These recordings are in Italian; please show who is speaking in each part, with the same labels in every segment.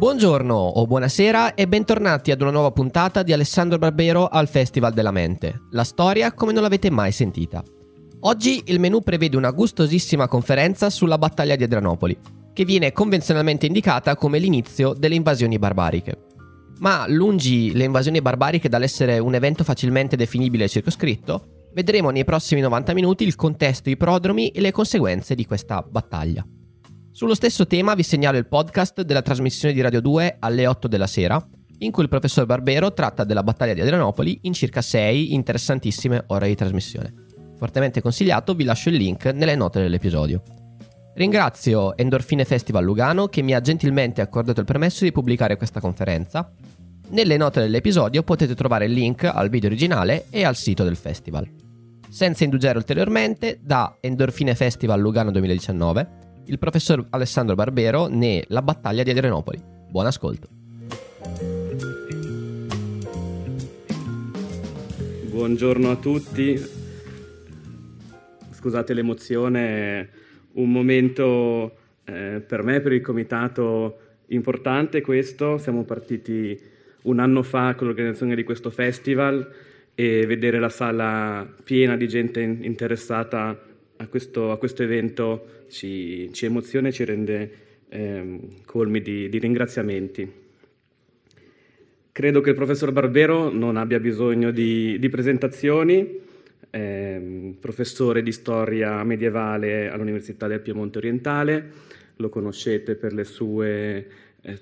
Speaker 1: Buongiorno o buonasera e bentornati ad una nuova puntata di Alessandro Barbero al Festival della Mente. La storia come non l'avete mai sentita. Oggi il menù prevede una gustosissima conferenza sulla battaglia di Adrianopoli, che viene convenzionalmente indicata come l'inizio delle invasioni barbariche. Ma lungi le invasioni barbariche dall'essere un evento facilmente definibile e circoscritto, vedremo nei prossimi 90 minuti il contesto, i prodromi e le conseguenze di questa battaglia. Sullo stesso tema vi segnalo il podcast della trasmissione di Radio 2 alle 8 della sera, in cui il professor Barbero tratta della battaglia di Adrianopoli in circa 6 interessantissime ore di trasmissione. Fortemente consigliato, vi lascio il link nelle note dell'episodio. Ringrazio Endorfine Festival Lugano che mi ha gentilmente accordato il permesso di pubblicare questa conferenza. Nelle note dell'episodio potete trovare il link al video originale e al sito del festival. Senza indugiare ulteriormente, da Endorfine Festival Lugano 2019 il professor Alessandro Barbero ne La battaglia di Adrianopoli. Buon ascolto.
Speaker 2: Buongiorno a tutti. Scusate l'emozione, un momento eh, per me, per il comitato importante questo. Siamo partiti un anno fa con l'organizzazione di questo festival e vedere la sala piena di gente interessata a questo, a questo evento ci, ci, emoziona e ci rende eh, colmi di, di ringraziamenti. Credo che il professor Barbero non abbia bisogno di, di presentazioni, eh, professore di storia medievale all'Università del Piemonte Orientale, lo conoscete per le sue eh,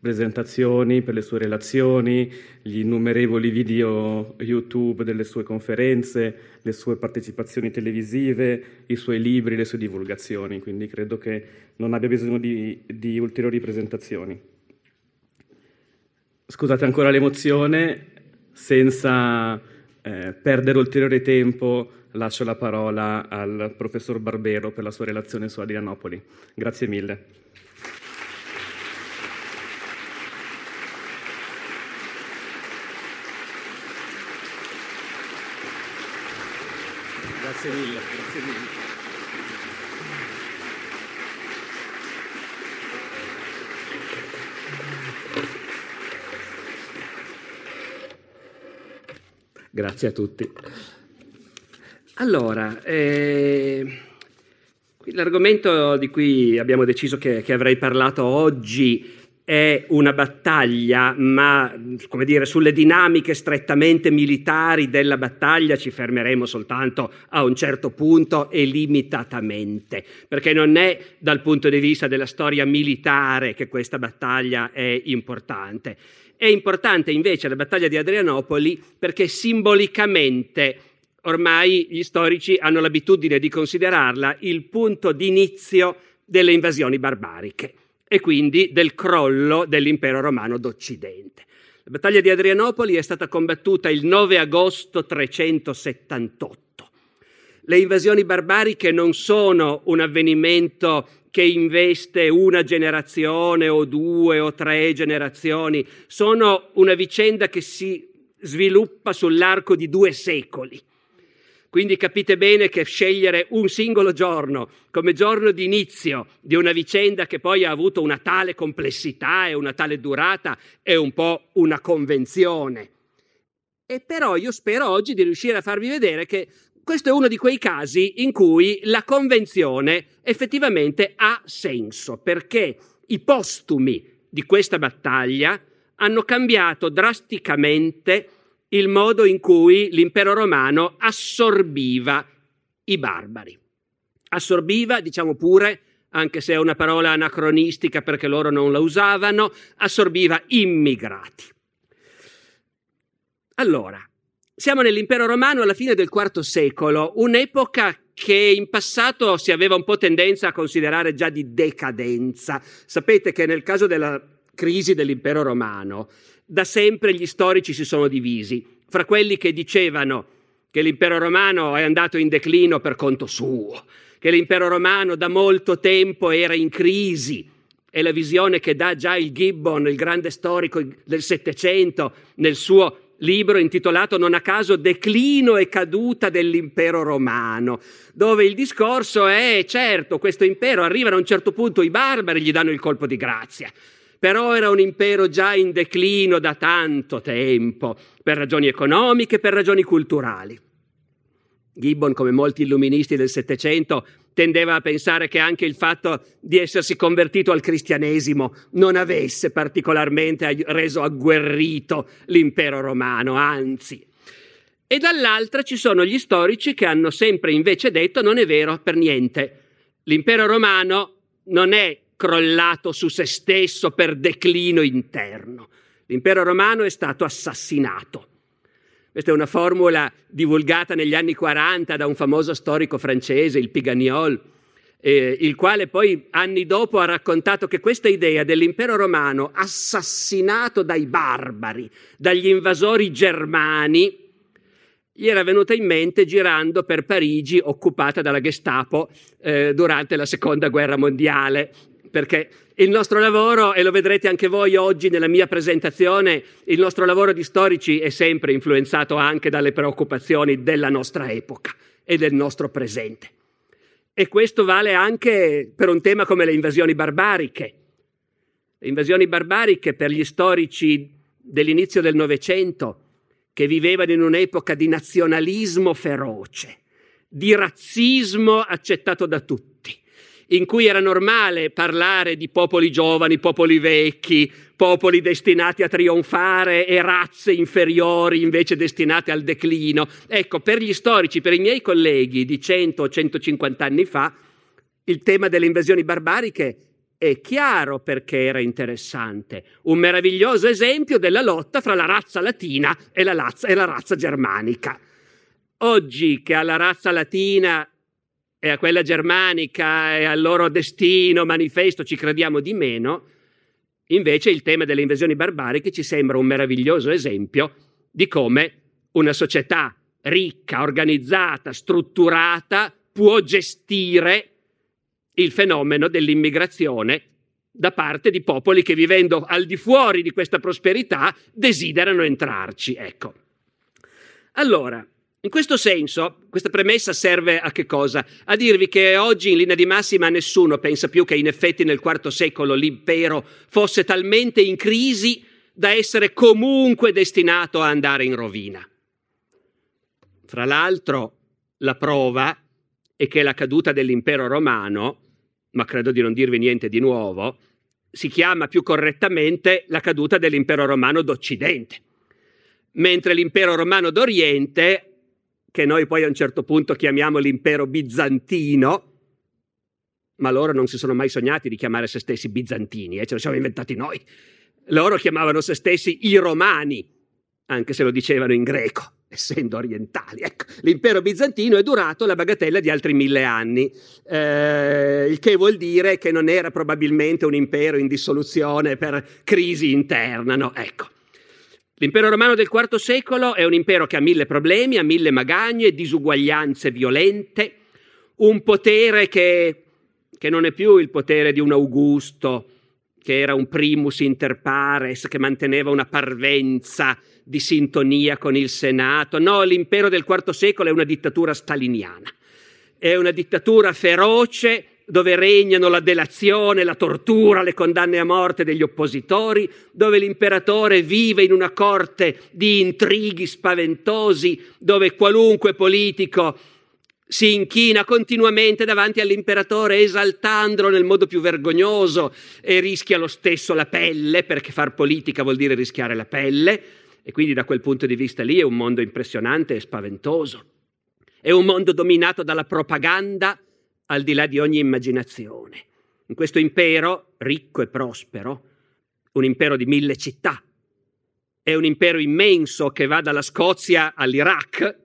Speaker 2: presentazioni, per le sue relazioni, gli innumerevoli video YouTube delle sue conferenze, le sue partecipazioni televisive, i suoi libri, le sue divulgazioni, quindi credo che non abbia bisogno di, di ulteriori presentazioni. Scusate ancora l'emozione, senza eh, perdere ulteriore tempo lascio la parola al professor Barbero per la sua relazione su Adrianopoli. Grazie mille. Grazie mille, grazie mille. Grazie a tutti. Allora, eh, l'argomento di cui abbiamo deciso che, che avrei parlato oggi è una battaglia, ma come dire, sulle dinamiche strettamente militari della battaglia ci fermeremo soltanto a un certo punto e limitatamente, perché non è dal punto di vista della storia militare che questa battaglia è importante. È importante invece la battaglia di Adrianopoli perché simbolicamente ormai gli storici hanno l'abitudine di considerarla il punto d'inizio delle invasioni barbariche e quindi del crollo dell'impero romano d'Occidente. La battaglia di Adrianopoli è stata combattuta il 9 agosto 378. Le invasioni barbariche non sono un avvenimento che investe una generazione o due o tre generazioni, sono una vicenda che si sviluppa sull'arco di due secoli. Quindi capite bene che scegliere un singolo giorno come giorno di inizio di una vicenda che poi ha avuto una tale complessità e una tale durata è un po' una convenzione. E però io spero oggi di riuscire a farvi vedere che questo è uno di quei casi in cui la convenzione effettivamente ha senso, perché i postumi di questa battaglia hanno cambiato drasticamente il modo in cui l'impero romano assorbiva i barbari. Assorbiva, diciamo pure, anche se è una parola anacronistica perché loro non la usavano, assorbiva immigrati. Allora, siamo nell'impero romano alla fine del IV secolo, un'epoca che in passato si aveva un po' tendenza a considerare già di decadenza. Sapete che nel caso della crisi dell'impero romano, da sempre gli storici si sono divisi fra quelli che dicevano che l'impero romano è andato in declino per conto suo, che l'impero romano da molto tempo era in crisi. È la visione che dà già il Gibbon, il grande storico del Settecento, nel suo libro intitolato non a caso Declino e caduta dell'impero romano, dove il discorso è certo, questo impero arrivano a un certo punto i barbari, gli danno il colpo di grazia, però era un impero già in declino da tanto tempo, per ragioni economiche e per ragioni culturali. Gibbon, come molti illuministi del Settecento, tendeva a pensare che anche il fatto di essersi convertito al cristianesimo non avesse particolarmente reso agguerrito l'impero romano, anzi. E dall'altra ci sono gli storici che hanno sempre invece detto non è vero per niente. L'impero romano non è crollato su se stesso per declino interno. L'impero romano è stato assassinato. Questa è una formula divulgata negli anni 40 da un famoso storico francese, il Piganiol, eh, il quale poi anni dopo ha raccontato che questa idea dell'impero romano assassinato dai barbari, dagli invasori germani, gli era venuta in mente girando per Parigi occupata dalla Gestapo eh, durante la seconda guerra mondiale perché il nostro lavoro, e lo vedrete anche voi oggi nella mia presentazione, il nostro lavoro di storici è sempre influenzato anche dalle preoccupazioni della nostra epoca e del nostro presente. E questo vale anche per un tema come le invasioni barbariche. Le invasioni barbariche per gli storici dell'inizio del Novecento, che vivevano in un'epoca di nazionalismo feroce, di razzismo accettato da tutti in cui era normale parlare di popoli giovani, popoli vecchi, popoli destinati a trionfare e razze inferiori invece destinate al declino. Ecco, per gli storici, per i miei colleghi di 100 o 150 anni fa, il tema delle invasioni barbariche è chiaro perché era interessante. Un meraviglioso esempio della lotta fra la razza latina e la razza, e la razza germanica. Oggi che alla razza latina e a quella germanica e al loro destino manifesto ci crediamo di meno, invece il tema delle invasioni barbariche ci sembra un meraviglioso esempio di come una società ricca, organizzata, strutturata può gestire il fenomeno dell'immigrazione da parte di popoli che vivendo al di fuori di questa prosperità desiderano entrarci. Ecco. Allora, in questo senso, questa premessa serve a che cosa? A dirvi che oggi in linea di massima nessuno pensa più che in effetti nel IV secolo l'impero fosse talmente in crisi da essere comunque destinato a andare in rovina. Fra l'altro, la prova è che la caduta dell'impero romano, ma credo di non dirvi niente di nuovo, si chiama più correttamente la caduta dell'impero romano d'Occidente, mentre l'impero romano d'Oriente che noi poi a un certo punto chiamiamo l'impero bizantino, ma loro non si sono mai sognati di chiamare se stessi bizantini, eh? ce lo siamo inventati noi. Loro chiamavano se stessi i romani, anche se lo dicevano in greco, essendo orientali. Ecco, l'impero bizantino è durato la bagatella di altri mille anni, eh, il che vuol dire che non era probabilmente un impero in dissoluzione per crisi interna, no? Ecco. L'impero romano del IV secolo è un impero che ha mille problemi, ha mille magagne, disuguaglianze violente, un potere che, che non è più il potere di un Augusto, che era un primus inter pares, che manteneva una parvenza di sintonia con il Senato. No, l'impero del IV secolo è una dittatura staliniana, è una dittatura feroce dove regnano la delazione, la tortura, le condanne a morte degli oppositori, dove l'imperatore vive in una corte di intrighi spaventosi, dove qualunque politico si inchina continuamente davanti all'imperatore esaltandolo nel modo più vergognoso e rischia lo stesso la pelle, perché far politica vuol dire rischiare la pelle, e quindi da quel punto di vista lì è un mondo impressionante e spaventoso. È un mondo dominato dalla propaganda, al di là di ogni immaginazione. In questo impero, ricco e prospero, un impero di mille città, è un impero immenso che va dalla Scozia all'Iraq,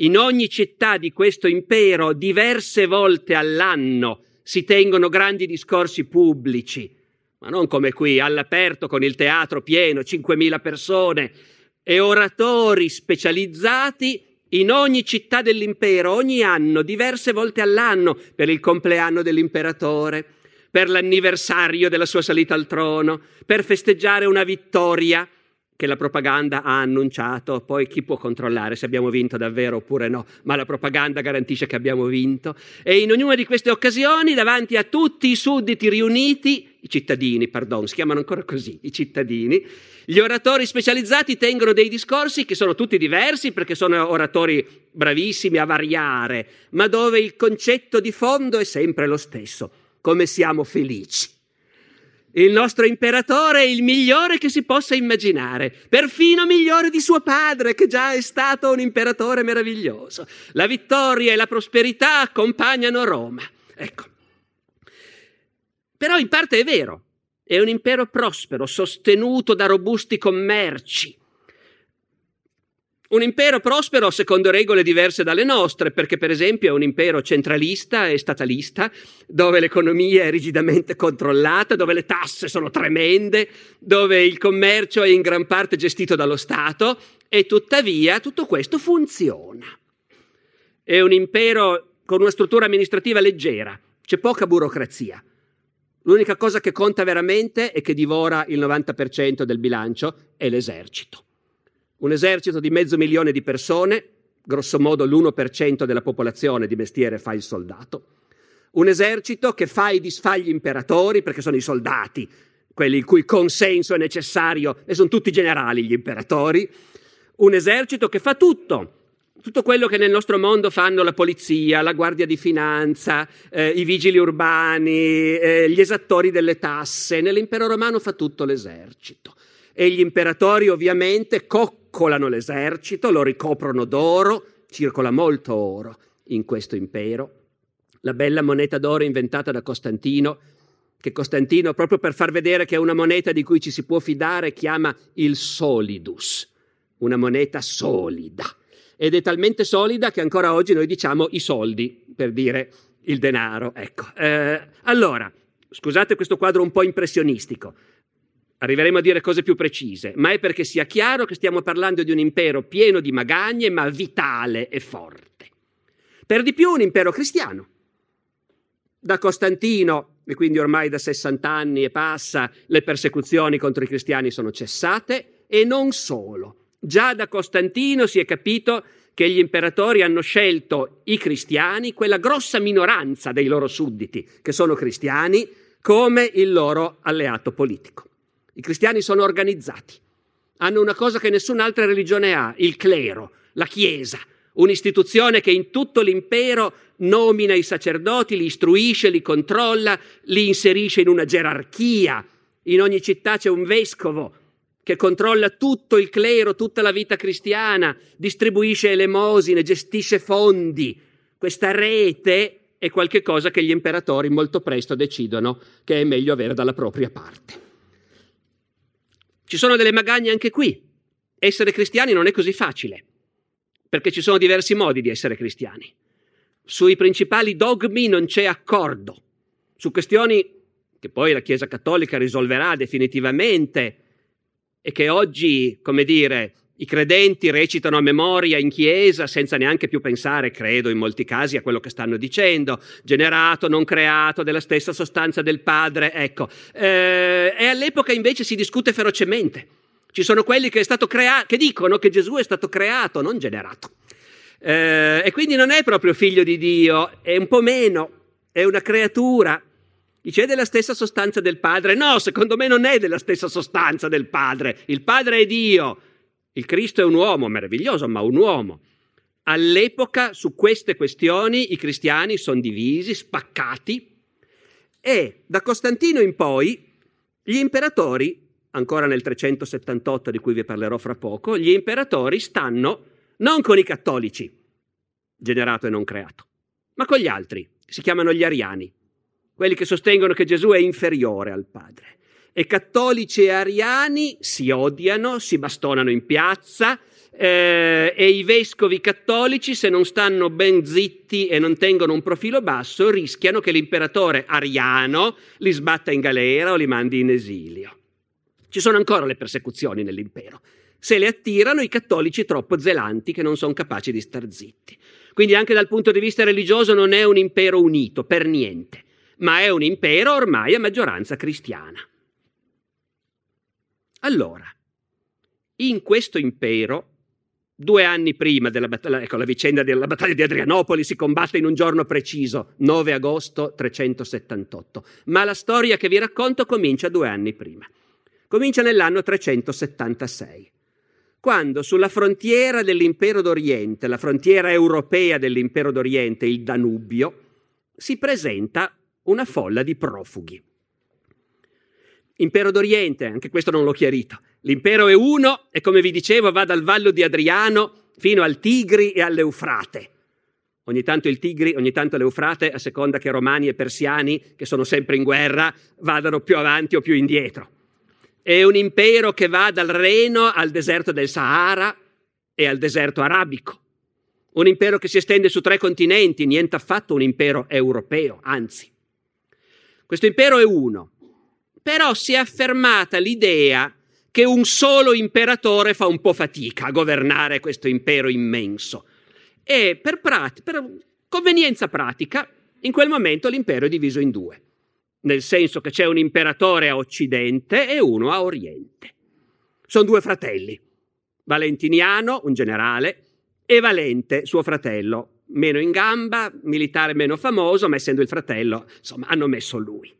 Speaker 2: in ogni città di questo impero diverse volte all'anno si tengono grandi discorsi pubblici, ma non come qui, all'aperto con il teatro pieno, 5.000 persone, e oratori specializzati in ogni città dell'impero, ogni anno, diverse volte all'anno, per il compleanno dell'imperatore, per l'anniversario della sua salita al trono, per festeggiare una vittoria che la propaganda ha annunciato, poi chi può controllare se abbiamo vinto davvero oppure no, ma la propaganda garantisce che abbiamo vinto. E in ognuna di queste occasioni, davanti a tutti i sudditi riuniti, i cittadini, pardon, si chiamano ancora così, i cittadini, gli oratori specializzati tengono dei discorsi che sono tutti diversi perché sono oratori bravissimi a variare, ma dove il concetto di fondo è sempre lo stesso, come siamo felici. Il nostro imperatore è il migliore che si possa immaginare, perfino migliore di suo padre, che già è stato un imperatore meraviglioso. La vittoria e la prosperità accompagnano Roma. Ecco. Però in parte è vero, è un impero prospero, sostenuto da robusti commerci. Un impero prospero secondo regole diverse dalle nostre, perché per esempio è un impero centralista e statalista, dove l'economia è rigidamente controllata, dove le tasse sono tremende, dove il commercio è in gran parte gestito dallo Stato e tuttavia tutto questo funziona. È un impero con una struttura amministrativa leggera, c'è poca burocrazia. L'unica cosa che conta veramente e che divora il 90% del bilancio è l'esercito. Un esercito di mezzo milione di persone, grosso modo l'1% della popolazione di mestiere fa il soldato. Un esercito che fa e disfa gli imperatori, perché sono i soldati, quelli il cui consenso è necessario, e sono tutti generali gli imperatori. Un esercito che fa tutto, tutto quello che nel nostro mondo fanno la polizia, la guardia di finanza, eh, i vigili urbani, eh, gli esattori delle tasse, nell'impero romano fa tutto l'esercito. E gli imperatori ovviamente coccolano l'esercito, lo ricoprono d'oro, circola molto oro in questo impero. La bella moneta d'oro inventata da Costantino, che Costantino, proprio per far vedere che è una moneta di cui ci si può fidare, chiama il solidus, una moneta solida ed è talmente solida che ancora oggi noi diciamo i soldi per dire il denaro. Ecco. Eh, allora, scusate questo quadro un po' impressionistico, arriveremo a dire cose più precise, ma è perché sia chiaro che stiamo parlando di un impero pieno di magagne, ma vitale e forte. Per di più un impero cristiano. Da Costantino, e quindi ormai da 60 anni e passa, le persecuzioni contro i cristiani sono cessate, e non solo. Già da Costantino si è capito che gli imperatori hanno scelto i cristiani, quella grossa minoranza dei loro sudditi che sono cristiani, come il loro alleato politico. I cristiani sono organizzati, hanno una cosa che nessun'altra religione ha, il clero, la Chiesa, un'istituzione che in tutto l'impero nomina i sacerdoti, li istruisce, li controlla, li inserisce in una gerarchia. In ogni città c'è un vescovo, che controlla tutto il clero, tutta la vita cristiana, distribuisce elemosine, gestisce fondi. Questa rete è qualcosa che gli imperatori molto presto decidono che è meglio avere dalla propria parte. Ci sono delle magagne anche qui. Essere cristiani non è così facile, perché ci sono diversi modi di essere cristiani. Sui principali dogmi non c'è accordo. Su questioni che poi la Chiesa Cattolica risolverà definitivamente, e che oggi, come dire, i credenti recitano a memoria in chiesa senza neanche più pensare, credo in molti casi, a quello che stanno dicendo, generato, non creato, della stessa sostanza del Padre, ecco. Eh, e all'epoca invece si discute ferocemente. Ci sono quelli che, crea- che dicono che Gesù è stato creato, non generato. Eh, e quindi non è proprio figlio di Dio, è un po' meno, è una creatura. Dice è della stessa sostanza del Padre. No, secondo me non è della stessa sostanza del Padre. Il Padre è Dio. Il Cristo è un uomo, meraviglioso, ma un uomo. All'epoca su queste questioni i cristiani sono divisi, spaccati e da Costantino in poi gli imperatori, ancora nel 378 di cui vi parlerò fra poco, gli imperatori stanno non con i cattolici, generato e non creato, ma con gli altri, si chiamano gli ariani quelli che sostengono che Gesù è inferiore al Padre. E cattolici e ariani si odiano, si bastonano in piazza eh, e i vescovi cattolici, se non stanno ben zitti e non tengono un profilo basso, rischiano che l'imperatore ariano li sbatta in galera o li mandi in esilio. Ci sono ancora le persecuzioni nell'impero. Se le attirano i cattolici troppo zelanti che non sono capaci di star zitti. Quindi anche dal punto di vista religioso non è un impero unito, per niente ma è un impero ormai a maggioranza cristiana. Allora, in questo impero Due anni prima della battaglia, ecco, la vicenda della battaglia di Adrianopoli si combatte in un giorno preciso, 9 agosto 378, ma la storia che vi racconto comincia due anni prima. Comincia nell'anno 376, quando sulla frontiera dell'impero d'Oriente, la frontiera europea dell'impero d'Oriente, il Danubio, si presenta una folla di profughi. Impero d'Oriente, anche questo non l'ho chiarito. L'impero è uno e come vi dicevo va dal Vallo di Adriano fino al Tigri e all'Eufrate. Ogni tanto il Tigri, ogni tanto l'Eufrate, a seconda che romani e persiani, che sono sempre in guerra, vadano più avanti o più indietro. È un impero che va dal Reno al deserto del Sahara e al deserto arabico. Un impero che si estende su tre continenti, niente affatto un impero europeo, anzi. Questo impero è uno, però si è affermata l'idea che un solo imperatore fa un po' fatica a governare questo impero immenso. E per, prat- per convenienza pratica, in quel momento l'impero è diviso in due, nel senso che c'è un imperatore a occidente e uno a oriente. Sono due fratelli, Valentiniano, un generale, e Valente, suo fratello, meno in gamba, militare meno famoso, ma essendo il fratello, insomma, hanno messo lui.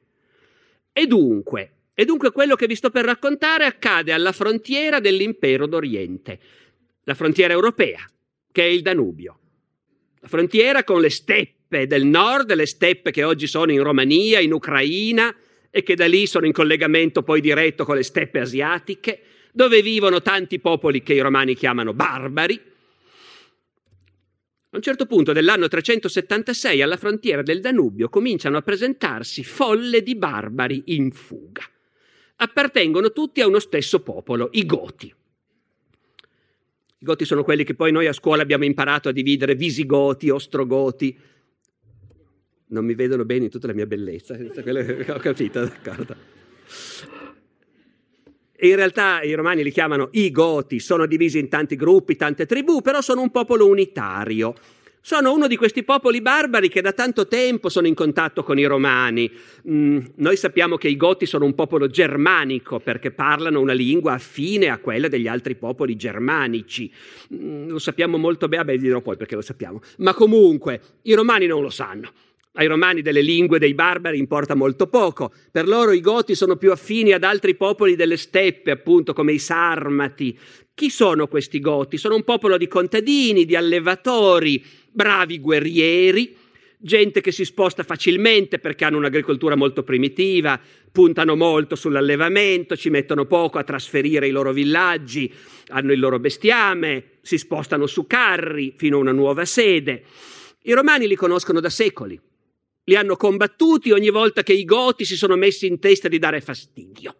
Speaker 2: E dunque, e dunque quello che vi sto per raccontare accade alla frontiera dell'impero d'Oriente, la frontiera europea, che è il Danubio. La frontiera con le steppe del nord, le steppe che oggi sono in Romania, in Ucraina e che da lì sono in collegamento poi diretto con le steppe asiatiche, dove vivono tanti popoli che i romani chiamano barbari, a un certo punto dell'anno 376 alla frontiera del Danubio cominciano a presentarsi folle di barbari in fuga. Appartengono tutti a uno stesso popolo, i Goti. I Goti sono quelli che poi noi a scuola abbiamo imparato a dividere Visigoti, Ostrogoti. Non mi vedono bene in tutta la mia bellezza, ho capito, d'accordo. In realtà i romani li chiamano i Goti, sono divisi in tanti gruppi, tante tribù, però sono un popolo unitario. Sono uno di questi popoli barbari che da tanto tempo sono in contatto con i romani. Mm, noi sappiamo che i Goti sono un popolo germanico perché parlano una lingua affine a quella degli altri popoli germanici. Mm, lo sappiamo molto bene, beh, dirò poi perché lo sappiamo. Ma comunque i romani non lo sanno. Ai romani delle lingue dei barbari importa molto poco. Per loro i Goti sono più affini ad altri popoli delle steppe, appunto come i Sarmati. Chi sono questi Goti? Sono un popolo di contadini, di allevatori, bravi guerrieri, gente che si sposta facilmente perché hanno un'agricoltura molto primitiva, puntano molto sull'allevamento, ci mettono poco a trasferire i loro villaggi, hanno il loro bestiame, si spostano su carri fino a una nuova sede. I romani li conoscono da secoli li hanno combattuti ogni volta che i Goti si sono messi in testa di dare fastidio.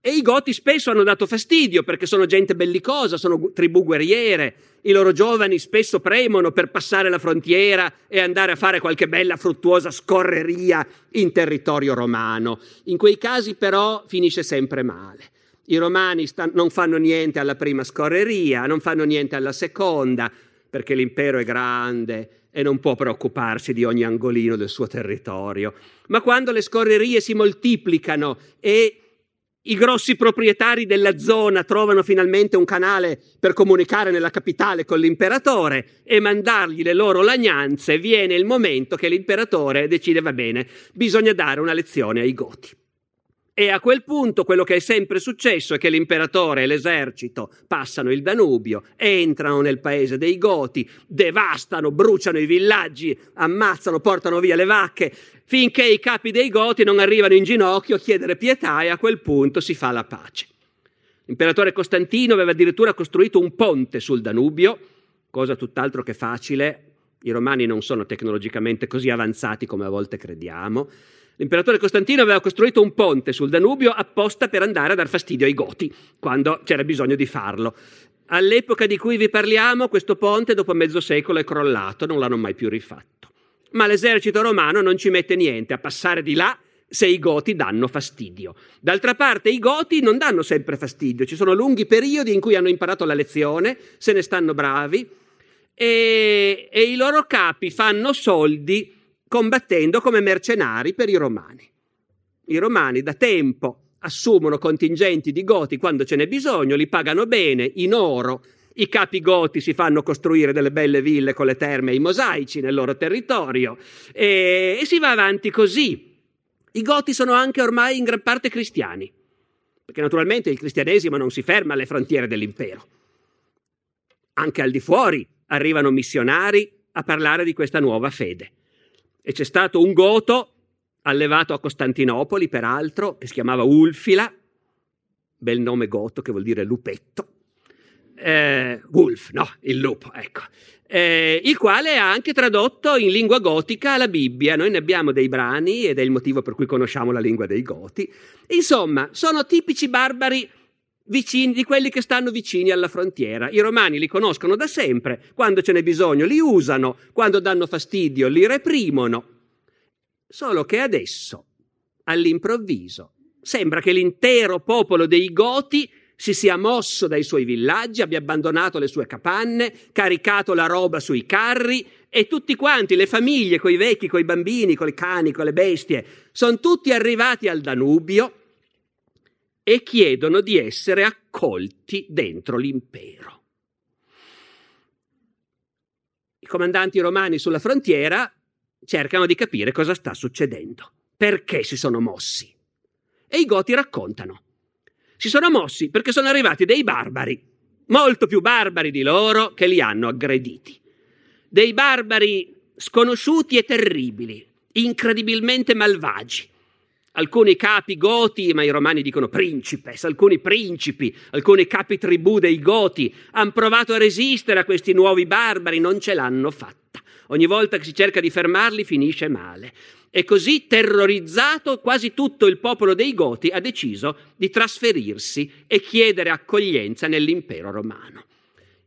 Speaker 2: E i Goti spesso hanno dato fastidio perché sono gente bellicosa, sono tribù guerriere, i loro giovani spesso premono per passare la frontiera e andare a fare qualche bella fruttuosa scorreria in territorio romano. In quei casi però finisce sempre male. I romani sta- non fanno niente alla prima scorreria, non fanno niente alla seconda, perché l'impero è grande e non può preoccuparsi di ogni angolino del suo territorio. Ma quando le scorrerie si moltiplicano e i grossi proprietari della zona trovano finalmente un canale per comunicare nella capitale con l'imperatore e mandargli le loro lagnanze, viene il momento che l'imperatore decide va bene, bisogna dare una lezione ai Goti. E a quel punto quello che è sempre successo è che l'imperatore e l'esercito passano il Danubio, entrano nel paese dei Goti, devastano, bruciano i villaggi, ammazzano, portano via le vacche, finché i capi dei Goti non arrivano in ginocchio a chiedere pietà e a quel punto si fa la pace. L'imperatore Costantino aveva addirittura costruito un ponte sul Danubio, cosa tutt'altro che facile. I romani non sono tecnologicamente così avanzati come a volte crediamo L'imperatore Costantino aveva costruito un ponte sul Danubio apposta per andare a dar fastidio ai Goti, quando c'era bisogno di farlo. All'epoca di cui vi parliamo, questo ponte dopo mezzo secolo è crollato, non l'hanno mai più rifatto. Ma l'esercito romano non ci mette niente a passare di là se i Goti danno fastidio. D'altra parte i Goti non danno sempre fastidio, ci sono lunghi periodi in cui hanno imparato la lezione, se ne stanno bravi e, e i loro capi fanno soldi combattendo come mercenari per i romani. I romani da tempo assumono contingenti di goti quando ce n'è bisogno, li pagano bene in oro i capi goti si fanno costruire delle belle ville con le terme e i mosaici nel loro territorio e, e si va avanti così. I goti sono anche ormai in gran parte cristiani, perché naturalmente il cristianesimo non si ferma alle frontiere dell'impero. Anche al di fuori arrivano missionari a parlare di questa nuova fede. E c'è stato un goto allevato a Costantinopoli, peraltro, che si chiamava Ulfila, bel nome goto che vuol dire lupetto, eh, Wolf, no, il lupo, ecco, eh, il quale ha anche tradotto in lingua gotica la Bibbia. Noi ne abbiamo dei brani ed è il motivo per cui conosciamo la lingua dei Goti. Insomma, sono tipici barbari vicini, di quelli che stanno vicini alla frontiera. I romani li conoscono da sempre, quando ce n'è bisogno li usano, quando danno fastidio li reprimono. Solo che adesso, all'improvviso, sembra che l'intero popolo dei Goti si sia mosso dai suoi villaggi, abbia abbandonato le sue capanne, caricato la roba sui carri e tutti quanti, le famiglie, coi vecchi, coi bambini, coi cani, con le bestie, sono tutti arrivati al Danubio e chiedono di essere accolti dentro l'impero. I comandanti romani sulla frontiera cercano di capire cosa sta succedendo, perché si sono mossi. E i goti raccontano si sono mossi perché sono arrivati dei barbari, molto più barbari di loro, che li hanno aggrediti. Dei barbari sconosciuti e terribili, incredibilmente malvagi. Alcuni capi goti, ma i romani dicono principes, alcuni principi, alcuni capi tribù dei goti hanno provato a resistere a questi nuovi barbari, non ce l'hanno fatta. Ogni volta che si cerca di fermarli finisce male. E così, terrorizzato, quasi tutto il popolo dei Goti ha deciso di trasferirsi e chiedere accoglienza nell'impero romano.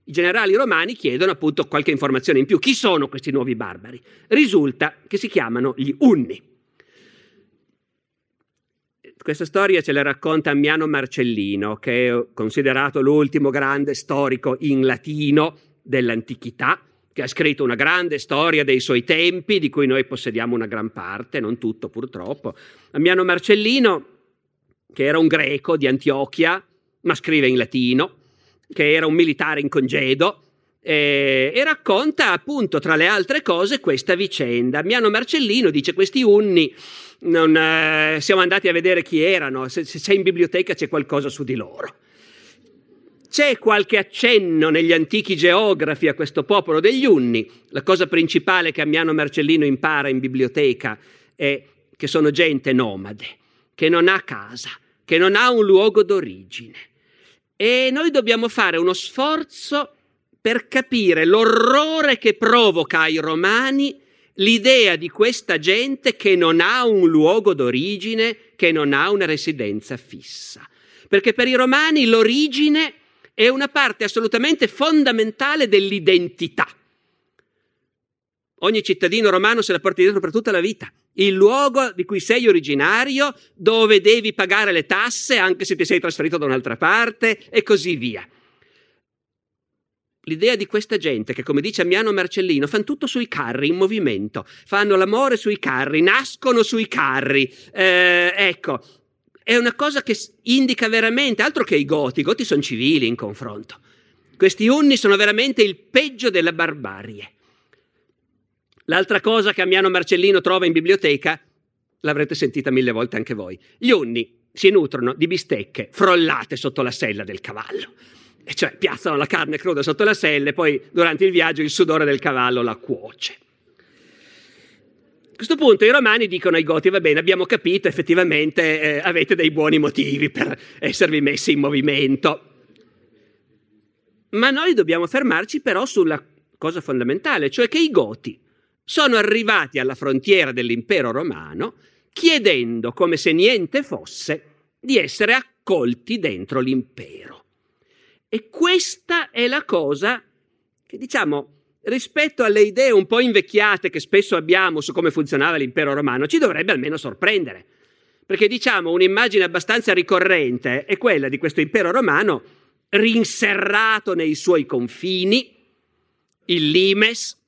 Speaker 2: I generali romani chiedono appunto qualche informazione in più. Chi sono questi nuovi barbari? Risulta che si chiamano gli Unni. Questa storia ce la racconta Ammiano Marcellino, che è considerato l'ultimo grande storico in latino dell'antichità che ha scritto una grande storia dei suoi tempi, di cui noi possediamo una gran parte, non tutto purtroppo. Ammiano Marcellino, che era un greco di Antiochia, ma scrive in latino, che era un militare in congedo, eh, e racconta appunto tra le altre cose questa vicenda. Ammiano Marcellino dice questi unni, non, eh, siamo andati a vedere chi erano, se, se c'è in biblioteca c'è qualcosa su di loro. C'è qualche accenno negli antichi geografi a questo popolo degli Unni. La cosa principale che Ammiano Marcellino impara in biblioteca è che sono gente nomade, che non ha casa, che non ha un luogo d'origine. E noi dobbiamo fare uno sforzo per capire l'orrore che provoca ai romani l'idea di questa gente che non ha un luogo d'origine, che non ha una residenza fissa. Perché per i romani l'origine è una parte assolutamente fondamentale dell'identità. Ogni cittadino romano se la porta dietro per tutta la vita. Il luogo di cui sei originario, dove devi pagare le tasse anche se ti sei trasferito da un'altra parte e così via. L'idea di questa gente che, come dice Ammiano Marcellino, fanno tutto sui carri, in movimento, fanno l'amore sui carri, nascono sui carri. Eh, ecco, è una cosa che indica veramente, altro che i goti, i goti sono civili in confronto. Questi unni sono veramente il peggio della barbarie. L'altra cosa che Amiano Marcellino trova in biblioteca, l'avrete sentita mille volte anche voi, gli unni si nutrono di bistecche frollate sotto la sella del cavallo. E cioè piazzano la carne cruda sotto la sella e poi durante il viaggio il sudore del cavallo la cuoce questo punto i romani dicono ai Goti, va bene, abbiamo capito, effettivamente eh, avete dei buoni motivi per esservi messi in movimento. Ma noi dobbiamo fermarci però sulla cosa fondamentale, cioè che i Goti sono arrivati alla frontiera dell'impero romano chiedendo, come se niente fosse, di essere accolti dentro l'impero. E questa è la cosa che, diciamo, rispetto alle idee un po' invecchiate che spesso abbiamo su come funzionava l'impero romano, ci dovrebbe almeno sorprendere. Perché diciamo un'immagine abbastanza ricorrente è quella di questo impero romano rinserrato nei suoi confini, il limes,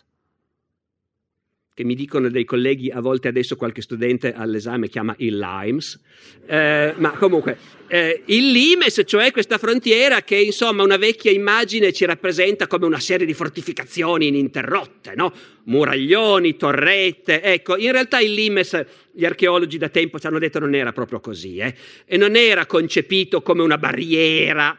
Speaker 2: che mi dicono dei colleghi, a volte adesso qualche studente all'esame chiama il Limes, eh, ma comunque eh, il Limes, cioè questa frontiera che insomma una vecchia immagine ci rappresenta come una serie di fortificazioni ininterrotte, no? muraglioni, torrette, ecco, in realtà il Limes, gli archeologi da tempo ci hanno detto non era proprio così, eh? e non era concepito come una barriera,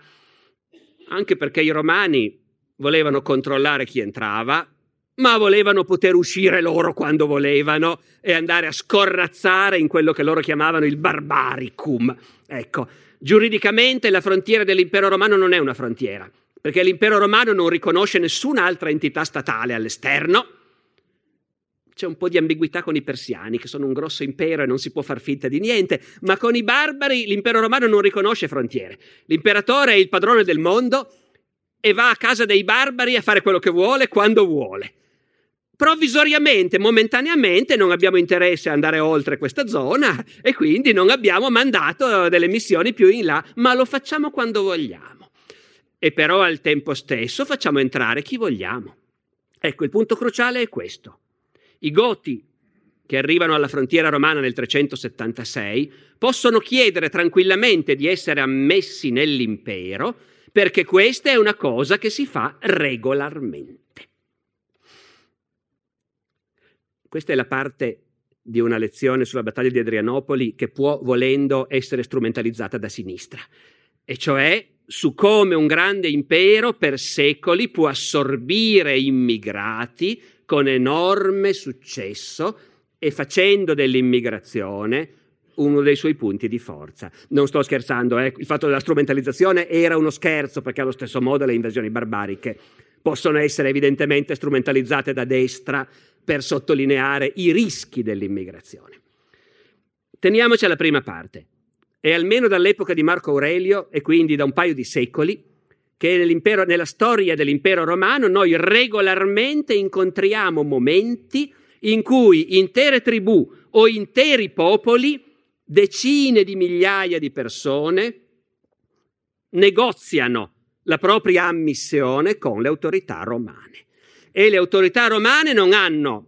Speaker 2: anche perché i romani volevano controllare chi entrava ma volevano poter uscire loro quando volevano e andare a scorrazzare in quello che loro chiamavano il barbaricum. Ecco, giuridicamente la frontiera dell'impero romano non è una frontiera, perché l'impero romano non riconosce nessun'altra entità statale all'esterno. C'è un po' di ambiguità con i persiani, che sono un grosso impero e non si può far finta di niente, ma con i barbari l'impero romano non riconosce frontiere. L'imperatore è il padrone del mondo e va a casa dei barbari a fare quello che vuole quando vuole. Provvisoriamente, momentaneamente, non abbiamo interesse a andare oltre questa zona e quindi non abbiamo mandato delle missioni più in là, ma lo facciamo quando vogliamo. E però al tempo stesso facciamo entrare chi vogliamo. Ecco, il punto cruciale è questo. I Goti, che arrivano alla frontiera romana nel 376, possono chiedere tranquillamente di essere ammessi nell'impero, perché questa è una cosa che si fa regolarmente. Questa è la parte di una lezione sulla battaglia di Adrianopoli che può, volendo, essere strumentalizzata da sinistra, e cioè su come un grande impero per secoli può assorbire immigrati con enorme successo e facendo dell'immigrazione uno dei suoi punti di forza. Non sto scherzando, eh? il fatto della strumentalizzazione era uno scherzo perché allo stesso modo le invasioni barbariche possono essere evidentemente strumentalizzate da destra per sottolineare i rischi dell'immigrazione. Teniamoci alla prima parte. È almeno dall'epoca di Marco Aurelio e quindi da un paio di secoli che nella storia dell'impero romano noi regolarmente incontriamo momenti in cui intere tribù o interi popoli, decine di migliaia di persone, negoziano la propria ammissione con le autorità romane e le autorità romane non hanno,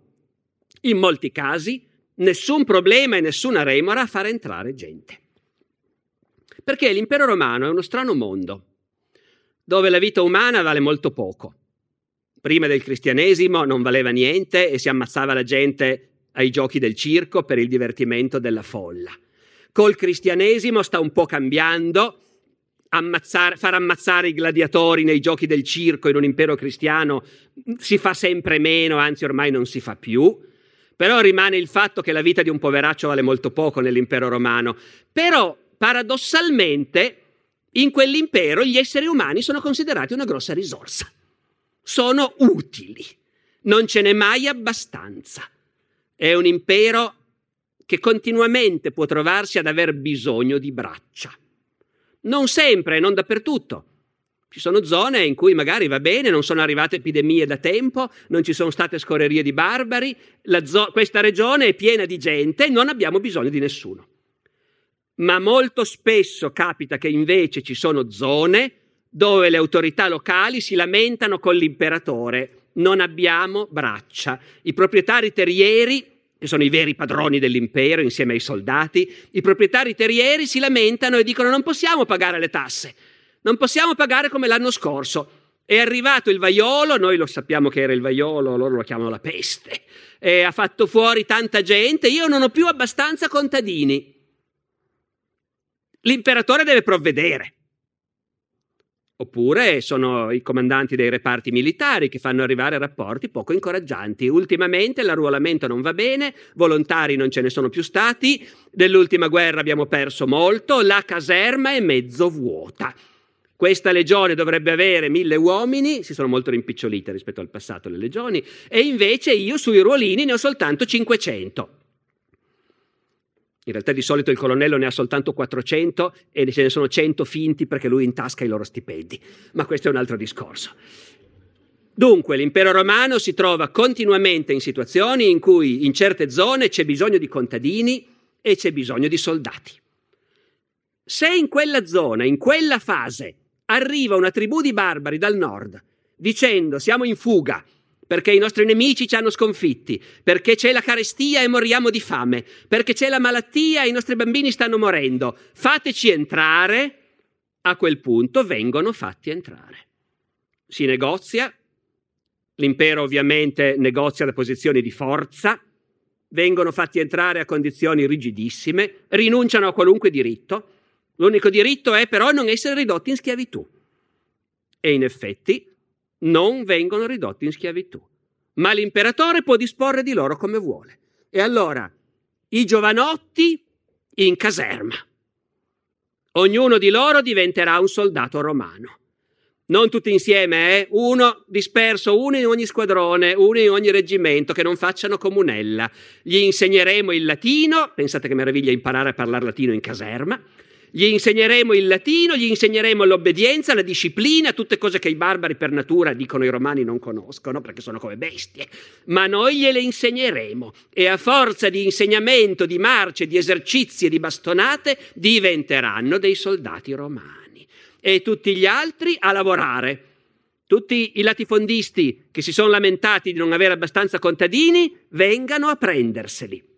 Speaker 2: in molti casi, nessun problema e nessuna remora a fare entrare gente. Perché l'impero romano è uno strano mondo, dove la vita umana vale molto poco. Prima del cristianesimo non valeva niente e si ammazzava la gente ai giochi del circo per il divertimento della folla. Col cristianesimo sta un po' cambiando ammazzare, far ammazzare i gladiatori nei giochi del circo in un impero cristiano si fa sempre meno, anzi ormai non si fa più. Però rimane il fatto che la vita di un poveraccio vale molto poco nell'impero romano. Però, paradossalmente, in quell'impero gli esseri umani sono considerati una grossa risorsa. Sono utili. Non ce n'è mai abbastanza. È un impero che continuamente può trovarsi ad aver bisogno di braccia. Non sempre, non dappertutto. Ci sono zone in cui magari va bene, non sono arrivate epidemie da tempo, non ci sono state scorrerie di barbari, zo- questa regione è piena di gente, non abbiamo bisogno di nessuno. Ma molto spesso capita che invece ci sono zone dove le autorità locali si lamentano con l'imperatore, non abbiamo braccia. I proprietari terrieri che sono i veri padroni dell'impero insieme ai soldati, i proprietari terrieri si lamentano e dicono non possiamo pagare le tasse, non possiamo pagare come l'anno scorso. È arrivato il vaiolo, noi lo sappiamo che era il vaiolo, loro lo chiamano la peste, e ha fatto fuori tanta gente, io non ho più abbastanza contadini. L'imperatore deve provvedere. Oppure sono i comandanti dei reparti militari che fanno arrivare rapporti poco incoraggianti. Ultimamente l'arruolamento non va bene, volontari non ce ne sono più stati, nell'ultima guerra abbiamo perso molto, la caserma è mezzo vuota. Questa legione dovrebbe avere mille uomini, si sono molto rimpicciolite rispetto al passato le legioni, e invece io sui ruolini ne ho soltanto 500. In realtà di solito il colonnello ne ha soltanto 400 e ce ne sono 100 finti perché lui intasca i loro stipendi, ma questo è un altro discorso. Dunque l'impero romano si trova continuamente in situazioni in cui in certe zone c'è bisogno di contadini e c'è bisogno di soldati. Se in quella zona, in quella fase, arriva una tribù di barbari dal nord dicendo siamo in fuga perché i nostri nemici ci hanno sconfitti, perché c'è la carestia e moriamo di fame, perché c'è la malattia e i nostri bambini stanno morendo. Fateci entrare, a quel punto vengono fatti entrare. Si negozia, l'impero ovviamente negozia da posizioni di forza, vengono fatti entrare a condizioni rigidissime, rinunciano a qualunque diritto. L'unico diritto è però non essere ridotti in schiavitù. E in effetti non vengono ridotti in schiavitù. Ma l'imperatore può disporre di loro come vuole. E allora i giovanotti in caserma. Ognuno di loro diventerà un soldato romano. Non tutti insieme, eh? uno disperso, uno in ogni squadrone, uno in ogni reggimento, che non facciano comunella. Gli insegneremo il latino, pensate che meraviglia imparare a parlare latino in caserma, gli insegneremo il latino, gli insegneremo l'obbedienza, la disciplina, tutte cose che i barbari per natura, dicono i romani, non conoscono perché sono come bestie, ma noi gliele insegneremo e a forza di insegnamento, di marce, di esercizi e di bastonate diventeranno dei soldati romani. E tutti gli altri a lavorare. Tutti i latifondisti che si sono lamentati di non avere abbastanza contadini vengano a prenderseli.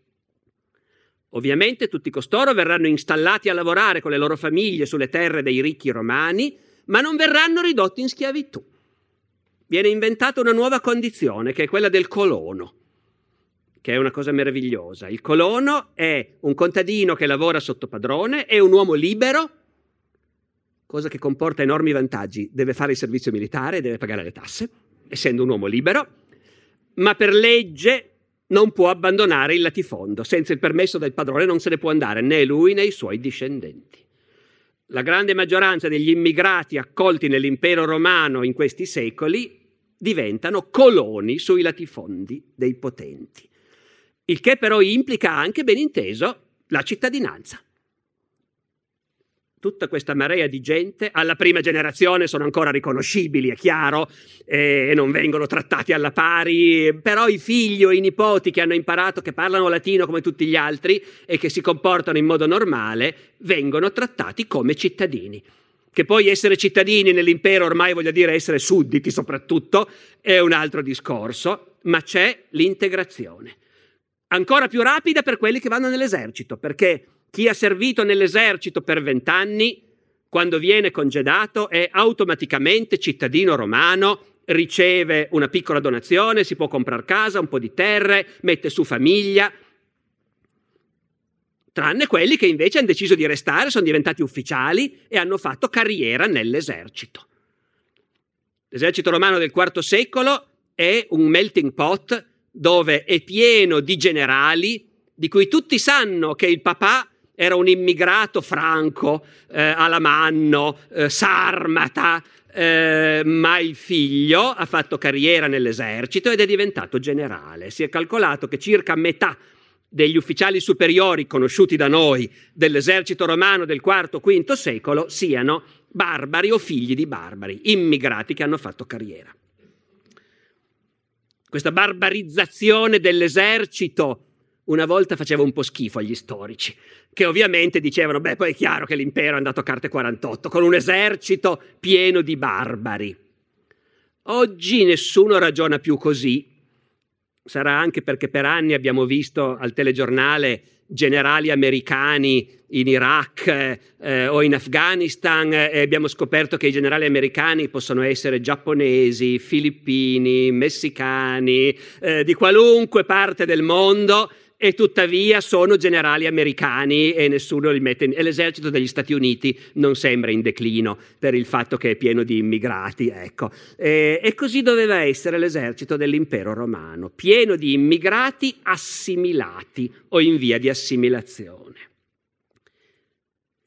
Speaker 2: Ovviamente tutti costoro verranno installati a lavorare con le loro famiglie sulle terre dei ricchi romani, ma non verranno ridotti in schiavitù. Viene inventata una nuova condizione, che è quella del colono, che è una cosa meravigliosa. Il colono è un contadino che lavora sotto padrone, è un uomo libero, cosa che comporta enormi vantaggi. Deve fare il servizio militare, deve pagare le tasse, essendo un uomo libero, ma per legge non può abbandonare il latifondo. Senza il permesso del padrone non se ne può andare né lui né i suoi discendenti. La grande maggioranza degli immigrati accolti nell'impero romano in questi secoli diventano coloni sui latifondi dei potenti, il che però implica anche, ben inteso, la cittadinanza tutta questa marea di gente, alla prima generazione sono ancora riconoscibili, è chiaro, e non vengono trattati alla pari, però i figli o i nipoti che hanno imparato, che parlano latino come tutti gli altri e che si comportano in modo normale, vengono trattati come cittadini. Che poi essere cittadini nell'impero, ormai voglio dire essere sudditi soprattutto, è un altro discorso, ma c'è l'integrazione. Ancora più rapida per quelli che vanno nell'esercito, perché chi ha servito nell'esercito per vent'anni, quando viene congedato, è automaticamente cittadino romano, riceve una piccola donazione, si può comprare casa, un po' di terre, mette su famiglia, tranne quelli che invece hanno deciso di restare, sono diventati ufficiali e hanno fatto carriera nell'esercito. L'esercito romano del IV secolo è un melting pot dove è pieno di generali di cui tutti sanno che il papà era un immigrato franco, eh, alamanno, eh, sarmata, eh, ma il figlio ha fatto carriera nell'esercito ed è diventato generale. Si è calcolato che circa metà degli ufficiali superiori conosciuti da noi dell'esercito romano del IV-V secolo siano barbari o figli di barbari, immigrati che hanno fatto carriera. Questa barbarizzazione dell'esercito una volta faceva un po' schifo agli storici, che ovviamente dicevano, beh, poi è chiaro che l'impero è andato a carte 48, con un esercito pieno di barbari. Oggi nessuno ragiona più così. Sarà anche perché per anni abbiamo visto al telegiornale generali americani in Iraq eh, o in Afghanistan eh, e abbiamo scoperto che i generali americani possono essere giapponesi, filippini, messicani, eh, di qualunque parte del mondo e tuttavia sono generali americani e nessuno li mette in... e l'esercito degli Stati Uniti non sembra in declino per il fatto che è pieno di immigrati, ecco. E, e così doveva essere l'esercito dell'impero romano, pieno di immigrati assimilati o in via di assimilazione.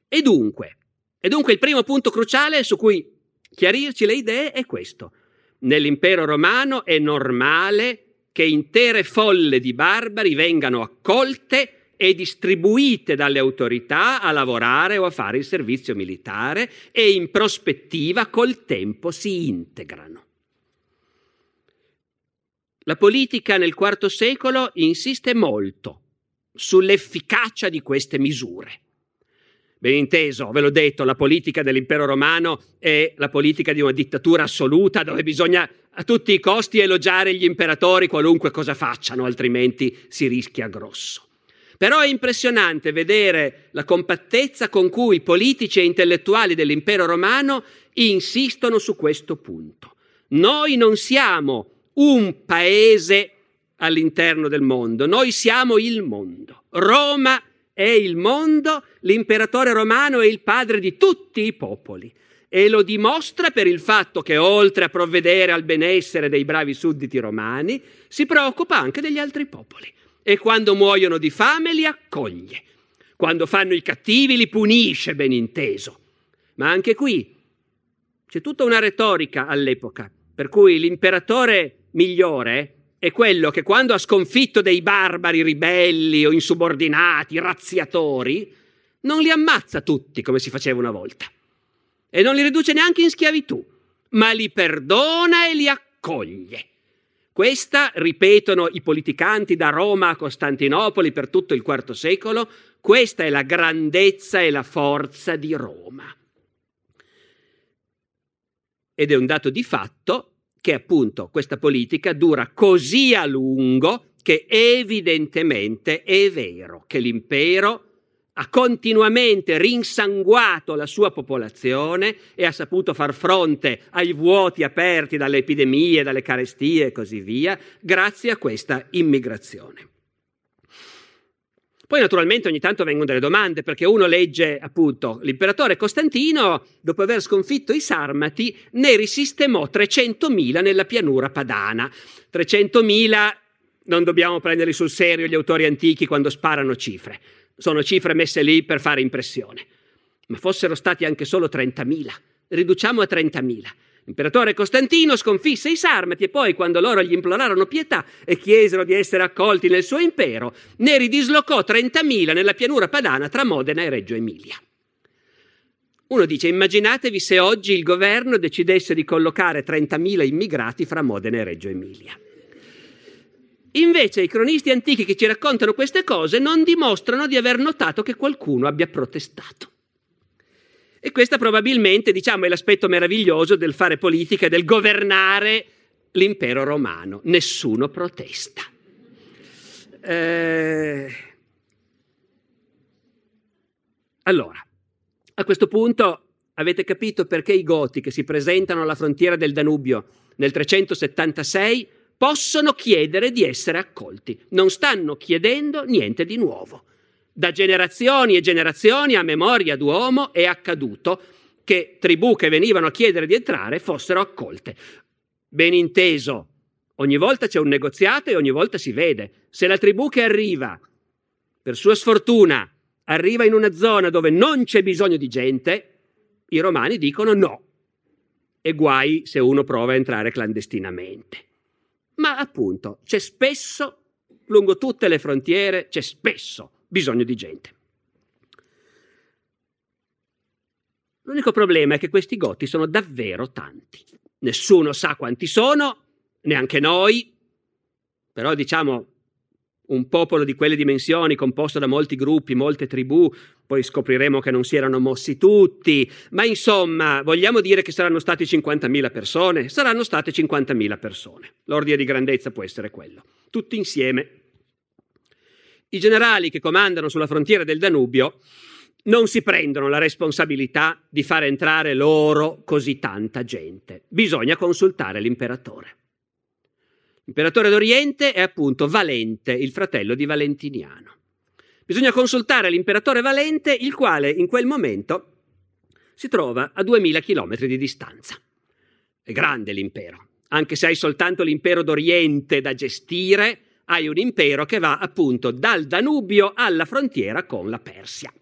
Speaker 2: E dunque, e dunque il primo punto cruciale su cui chiarirci le idee è questo. Nell'impero romano è normale che intere folle di barbari vengano accolte e distribuite dalle autorità a lavorare o a fare il servizio militare e in prospettiva col tempo si integrano. La politica nel IV secolo insiste molto sull'efficacia di queste misure. Ben inteso, ve l'ho detto, la politica dell'impero romano è la politica di una dittatura assoluta dove bisogna a tutti i costi elogiare gli imperatori qualunque cosa facciano, altrimenti si rischia grosso. Però è impressionante vedere la compattezza con cui i politici e intellettuali dell'impero romano insistono su questo punto. Noi non siamo un paese all'interno del mondo, noi siamo il mondo. Roma è il mondo, l'imperatore romano è il padre di tutti i popoli e lo dimostra per il fatto che oltre a provvedere al benessere dei bravi sudditi romani, si preoccupa anche degli altri popoli. E quando muoiono di fame li accoglie, quando fanno i cattivi li punisce, ben inteso. Ma anche qui c'è tutta una retorica all'epoca, per cui l'imperatore migliore è quello che quando ha sconfitto dei barbari ribelli o insubordinati, razziatori, non li ammazza tutti come si faceva una volta e non li riduce neanche in schiavitù, ma li perdona e li accoglie. Questa, ripetono i politicanti da Roma a Costantinopoli per tutto il IV secolo, questa è la grandezza e la forza di Roma. Ed è un dato di fatto che appunto questa politica dura così a lungo che evidentemente è vero che l'impero ha continuamente rinsanguato la sua popolazione e ha saputo far fronte ai vuoti aperti dalle epidemie, dalle carestie e così via, grazie a questa immigrazione. Poi naturalmente ogni tanto vengono delle domande, perché uno legge appunto l'imperatore Costantino, dopo aver sconfitto i Sarmati, ne risistemò 300.000 nella pianura padana. 300.000 non dobbiamo prenderli sul serio gli autori antichi quando sparano cifre, sono cifre messe lì per fare impressione. Ma fossero stati anche solo 30.000, riduciamo a 30.000. L'imperatore Costantino sconfisse i Sarmati e poi, quando loro gli implorarono pietà e chiesero di essere accolti nel suo impero, ne ridislocò 30.000 nella pianura padana tra Modena e Reggio Emilia. Uno dice, immaginatevi se oggi il governo decidesse di collocare 30.000 immigrati fra Modena e Reggio Emilia. Invece i cronisti antichi che ci raccontano queste cose non dimostrano di aver notato che qualcuno abbia protestato. E questo probabilmente, diciamo, è l'aspetto meraviglioso del fare politica del governare l'impero romano. Nessuno protesta. Eh... Allora, a questo punto avete capito perché i Goti che si presentano alla frontiera del Danubio nel 376 possono chiedere di essere accolti. Non stanno chiedendo niente di nuovo. Da generazioni e generazioni a memoria d'uomo è accaduto che tribù che venivano a chiedere di entrare fossero accolte. Ben inteso, ogni volta c'è un negoziato e ogni volta si vede. Se la tribù che arriva, per sua sfortuna, arriva in una zona dove non c'è bisogno di gente, i romani dicono no. E guai se uno prova a entrare clandestinamente. Ma appunto, c'è spesso, lungo tutte le frontiere, c'è spesso bisogno di gente. L'unico problema è che questi goti sono davvero tanti. Nessuno sa quanti sono, neanche noi, però diciamo un popolo di quelle dimensioni composto da molti gruppi, molte tribù, poi scopriremo che non si erano mossi tutti, ma insomma vogliamo dire che saranno stati 50.000 persone? Saranno state 50.000 persone. L'ordine di grandezza può essere quello. Tutti insieme i generali che comandano sulla frontiera del Danubio non si prendono la responsabilità di far entrare loro così tanta gente. Bisogna consultare l'imperatore. L'imperatore d'Oriente è appunto Valente, il fratello di Valentiniano. Bisogna consultare l'imperatore Valente, il quale in quel momento si trova a 2000 km di distanza. È grande l'impero, anche se hai soltanto l'impero d'Oriente da gestire, hai un impero che va appunto dal Danubio alla frontiera con la Persia.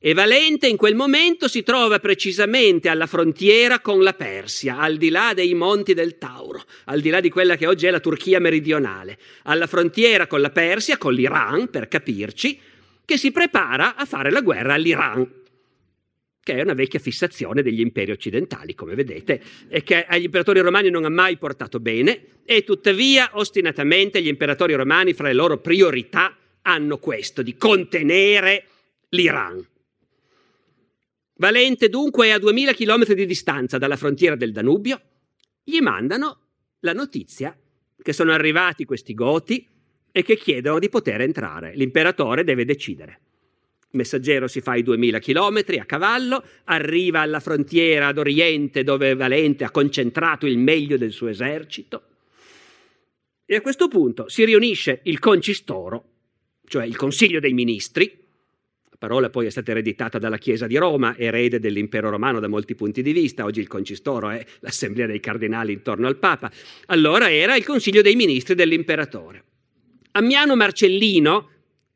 Speaker 2: E Valente in quel momento si trova precisamente alla frontiera con la Persia, al di là dei monti del Tauro, al di là di quella che oggi è la Turchia meridionale, alla frontiera con la Persia, con l'Iran, per capirci, che si prepara a fare la guerra all'Iran che è una vecchia fissazione degli imperi occidentali, come vedete, e che agli imperatori romani non ha mai portato bene, e tuttavia ostinatamente gli imperatori romani fra le loro priorità hanno questo, di contenere l'Iran. Valente dunque a 2000 km di distanza dalla frontiera del Danubio, gli mandano la notizia che sono arrivati questi goti e che chiedono di poter entrare. L'imperatore deve decidere. Il messaggero si fa i 2000 chilometri a cavallo, arriva alla frontiera ad oriente dove Valente ha concentrato il meglio del suo esercito e a questo punto si riunisce il concistoro, cioè il Consiglio dei Ministri, parola poi è stata ereditata dalla Chiesa di Roma, erede dell'impero romano da molti punti di vista, oggi il concistoro è l'assemblea dei cardinali intorno al Papa, allora era il Consiglio dei Ministri dell'imperatore. Ammiano Marcellino,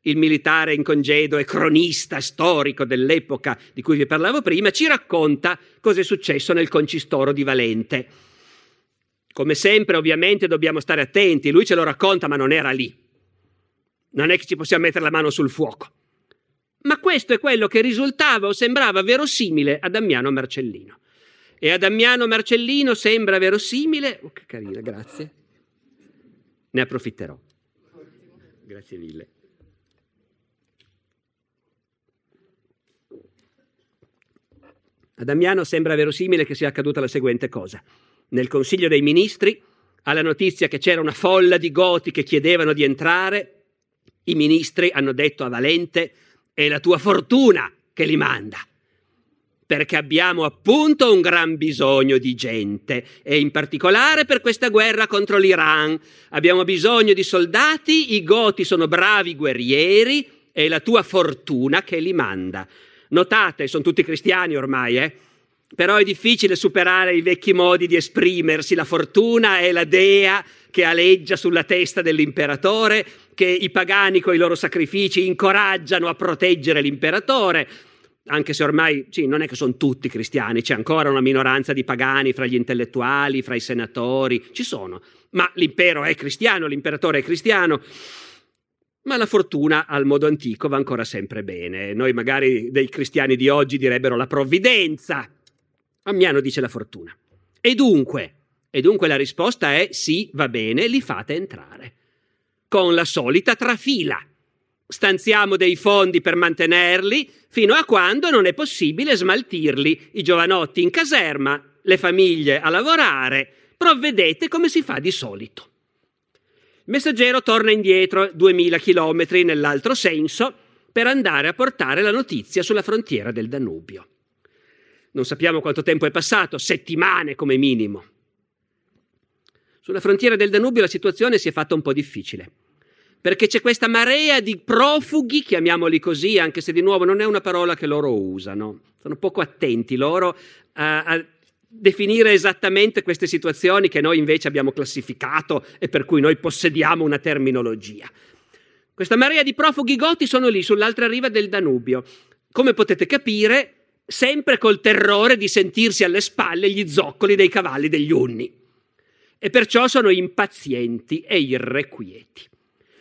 Speaker 2: il militare in congedo e cronista storico dell'epoca di cui vi parlavo prima, ci racconta cosa è successo nel concistoro di Valente. Come sempre, ovviamente, dobbiamo stare attenti, lui ce lo racconta, ma non era lì. Non è che ci possiamo mettere la mano sul fuoco. Ma questo è quello che risultava o sembrava verosimile a Damiano Marcellino. E a Damiano Marcellino sembra verosimile. Oh, che carina, grazie. Ne approfitterò. Grazie mille. A Damiano sembra verosimile che sia accaduta la seguente cosa. Nel Consiglio dei Ministri, alla notizia che c'era una folla di goti che chiedevano di entrare, i ministri hanno detto a Valente è la tua fortuna che li manda perché abbiamo appunto un gran bisogno di gente e in particolare per questa guerra contro l'Iran. Abbiamo bisogno di soldati, i goti sono bravi guerrieri e la tua fortuna che li manda. Notate, sono tutti cristiani ormai, eh? Però è difficile superare i vecchi modi di esprimersi. La fortuna è la dea che aleggia sulla testa dell'imperatore, che i pagani con i loro sacrifici incoraggiano a proteggere l'imperatore. Anche se ormai, sì, non è che sono tutti cristiani, c'è ancora una minoranza di pagani fra gli intellettuali, fra i senatori, ci sono. Ma l'impero è cristiano, l'imperatore è cristiano. Ma la fortuna al modo antico va ancora sempre bene. Noi magari dei cristiani di oggi direbbero la provvidenza. Ammiano dice la fortuna. E dunque, e dunque la risposta è sì, va bene, li fate entrare. Con la solita trafila. Stanziamo dei fondi per mantenerli fino a quando non è possibile smaltirli, i giovanotti in caserma, le famiglie a lavorare, provvedete come si fa di solito. Il messaggero torna indietro 2000 chilometri nell'altro senso per andare a portare la notizia sulla frontiera del Danubio. Non sappiamo quanto tempo è passato, settimane come minimo. Sulla frontiera del Danubio la situazione si è fatta un po' difficile, perché c'è questa marea di profughi, chiamiamoli così, anche se di nuovo non è una parola che loro usano. Sono poco attenti loro a, a definire esattamente queste situazioni che noi invece abbiamo classificato e per cui noi possediamo una terminologia. Questa marea di profughi goti sono lì sull'altra riva del Danubio. Come potete capire, sempre col terrore di sentirsi alle spalle gli zoccoli dei cavalli degli unni. E perciò sono impazienti e irrequieti.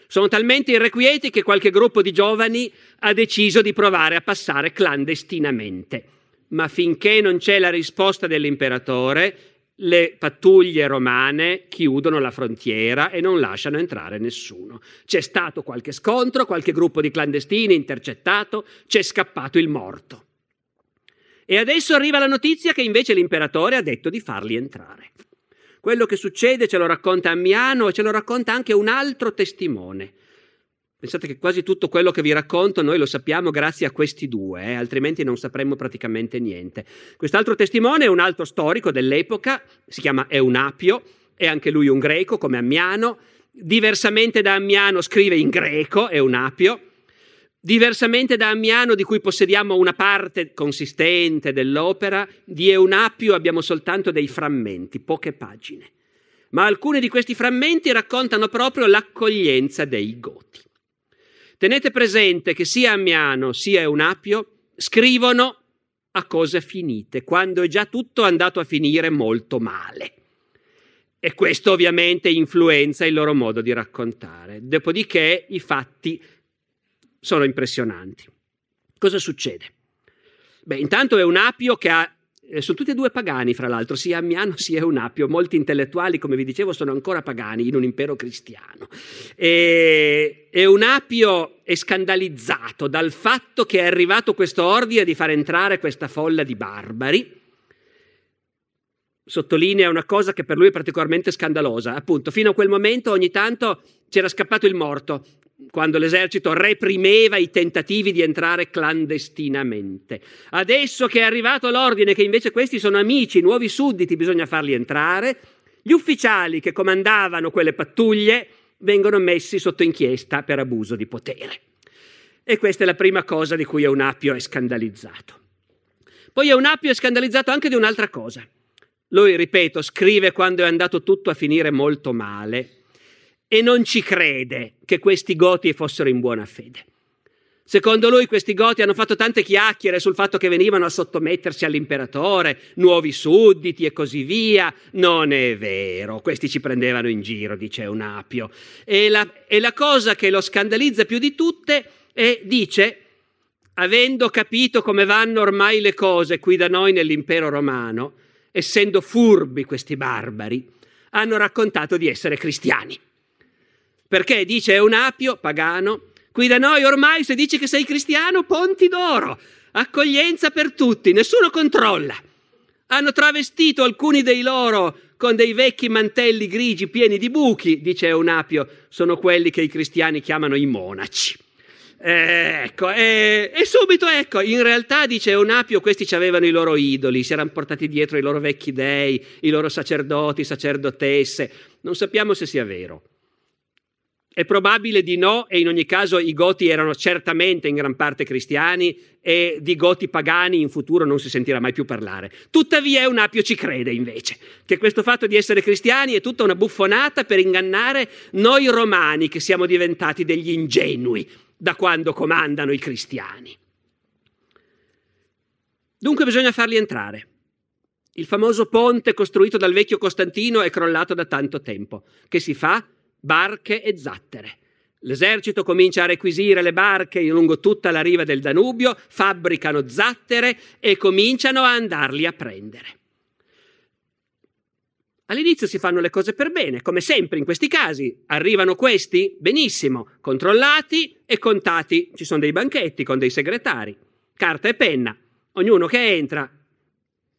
Speaker 2: Sono talmente irrequieti che qualche gruppo di giovani ha deciso di provare a passare clandestinamente ma finché non c'è la risposta dell'imperatore, le pattuglie romane chiudono la frontiera e non lasciano entrare nessuno. C'è stato qualche scontro, qualche gruppo di clandestini intercettato, c'è scappato il morto. E adesso arriva la notizia che invece l'imperatore ha detto di farli entrare. Quello che succede ce lo racconta Ammiano e ce lo racconta anche un altro testimone, Pensate che quasi tutto quello che vi racconto noi lo sappiamo grazie a questi due, eh, altrimenti non sapremmo praticamente niente. Quest'altro testimone è un altro storico dell'epoca, si chiama Eunapio, è anche lui un greco come Ammiano, diversamente da Ammiano scrive in greco, Eunapio, diversamente da Ammiano di cui possediamo una parte consistente dell'opera, di Eunapio abbiamo soltanto dei frammenti, poche pagine. Ma alcuni di questi frammenti raccontano proprio l'accoglienza dei Goti. Tenete presente che sia Ammiano sia Eunapio scrivono a cose finite, quando è già tutto andato a finire molto male. E questo ovviamente influenza il loro modo di raccontare. Dopodiché i fatti sono impressionanti. Cosa succede? Beh, intanto Eunapio che ha eh, sono tutti e due pagani, fra l'altro, sia Ammiano sia Eunapio. Molti intellettuali, come vi dicevo, sono ancora pagani in un impero cristiano. E Eunapio è scandalizzato dal fatto che è arrivato questo ordine di far entrare questa folla di barbari sottolinea una cosa che per lui è particolarmente scandalosa. Appunto, fino a quel momento ogni tanto c'era scappato il morto, quando l'esercito reprimeva i tentativi di entrare clandestinamente. Adesso che è arrivato l'ordine che invece questi sono amici, nuovi sudditi, bisogna farli entrare, gli ufficiali che comandavano quelle pattuglie vengono messi sotto inchiesta per abuso di potere. E questa è la prima cosa di cui Eunapio è scandalizzato. Poi Eunapio è scandalizzato anche di un'altra cosa. Lui, ripeto, scrive quando è andato tutto a finire molto male e non ci crede che questi goti fossero in buona fede. Secondo lui questi goti hanno fatto tante chiacchiere sul fatto che venivano a sottomettersi all'imperatore, nuovi sudditi e così via. Non è vero, questi ci prendevano in giro, dice Eunapio. E la, e la cosa che lo scandalizza più di tutte è, dice, avendo capito come vanno ormai le cose qui da noi nell'impero romano, essendo furbi questi barbari, hanno raccontato di essere cristiani. Perché dice Eunapio, pagano, qui da noi ormai se dici che sei cristiano, ponti d'oro, accoglienza per tutti, nessuno controlla. Hanno travestito alcuni dei loro con dei vecchi mantelli grigi pieni di buchi, dice Eunapio, sono quelli che i cristiani chiamano i monaci. Eh, ecco, eh, e subito ecco, in realtà dice Eunapio, questi avevano i loro idoli, si erano portati dietro i loro vecchi dei, i loro sacerdoti, sacerdotesse. Non sappiamo se sia vero. È probabile di no e in ogni caso i goti erano certamente in gran parte cristiani e di goti pagani in futuro non si sentirà mai più parlare. Tuttavia Eunapio ci crede invece che questo fatto di essere cristiani è tutta una buffonata per ingannare noi romani che siamo diventati degli ingenui da quando comandano i cristiani. Dunque bisogna farli entrare. Il famoso ponte costruito dal vecchio Costantino è crollato da tanto tempo. Che si fa? Barche e zattere. L'esercito comincia a requisire le barche lungo tutta la riva del Danubio, fabbricano zattere e cominciano a andarli a prendere. All'inizio si fanno le cose per bene, come sempre in questi casi. Arrivano questi? Benissimo, controllati e contati. Ci sono dei banchetti con dei segretari, carta e penna. Ognuno che entra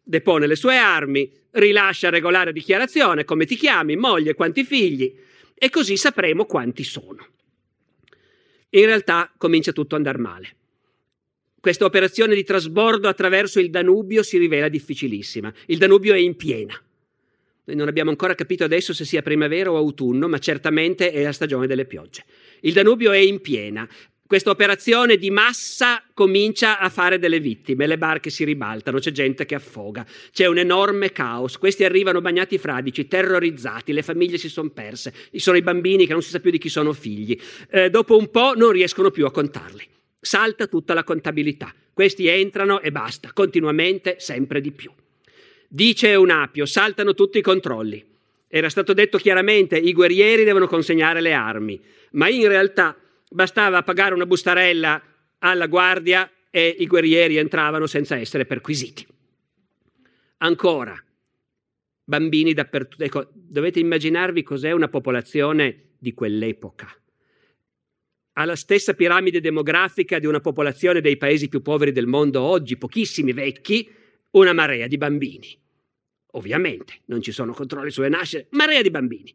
Speaker 2: depone le sue armi, rilascia regolare dichiarazione, come ti chiami, moglie, quanti figli, e così sapremo quanti sono. In realtà comincia tutto a andare male. Questa operazione di trasbordo attraverso il Danubio si rivela difficilissima. Il Danubio è in piena. Noi non abbiamo ancora capito adesso se sia primavera o autunno, ma certamente è la stagione delle piogge. Il Danubio è in piena. Questa operazione di massa comincia a fare delle vittime, le barche si ribaltano, c'è gente che affoga, c'è un enorme caos, questi arrivano bagnati fradici, terrorizzati, le famiglie si sono perse, ci sono i bambini che non si sa più di chi sono figli, eh, dopo un po' non riescono più a contarli, salta tutta la contabilità, questi entrano e basta, continuamente, sempre di più. Dice Eunapio, saltano tutti i controlli. Era stato detto chiaramente, i guerrieri devono consegnare le armi, ma in realtà bastava pagare una bustarella alla guardia e i guerrieri entravano senza essere perquisiti. Ancora, bambini dappertutto. Ecco, dovete immaginarvi cos'è una popolazione di quell'epoca. Ha la stessa piramide demografica di una popolazione dei paesi più poveri del mondo oggi, pochissimi vecchi, una marea di bambini. Ovviamente, non ci sono controlli sulle nascite, marea di bambini.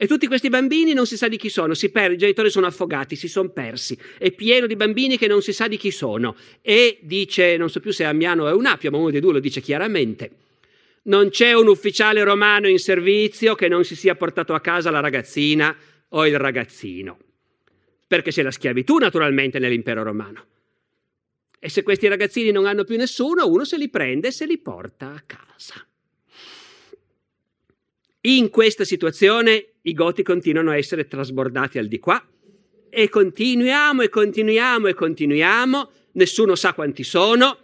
Speaker 2: E tutti questi bambini non si sa di chi sono, si perde, i genitori sono affogati, si sono persi, è pieno di bambini che non si sa di chi sono. E dice, non so più se è Amiano o Eunapio, ma uno dei due lo dice chiaramente, non c'è un ufficiale romano in servizio che non si sia portato a casa la ragazzina o il ragazzino. Perché c'è la schiavitù naturalmente nell'impero romano. E se questi ragazzini non hanno più nessuno, uno se li prende e se li porta a casa. In questa situazione i goti continuano a essere trasbordati al di qua e continuiamo e continuiamo e continuiamo, nessuno sa quanti sono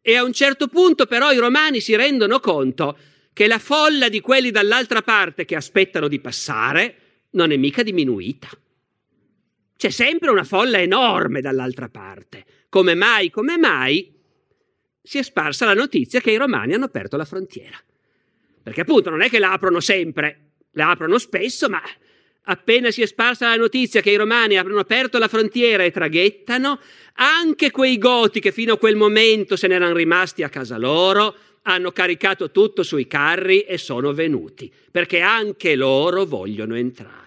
Speaker 2: e a un certo punto però i romani si rendono conto che la folla di quelli dall'altra parte che aspettano di passare non è mica diminuita. C'è sempre una folla enorme dall'altra parte. Come mai, come mai si è sparsa la notizia che i romani hanno aperto la frontiera. Perché appunto non è che la aprono sempre, la aprono spesso, ma appena si è sparsa la notizia che i romani hanno aperto la frontiera e traghettano, anche quei goti che fino a quel momento se n'erano rimasti a casa loro, hanno caricato tutto sui carri e sono venuti, perché anche loro vogliono entrare.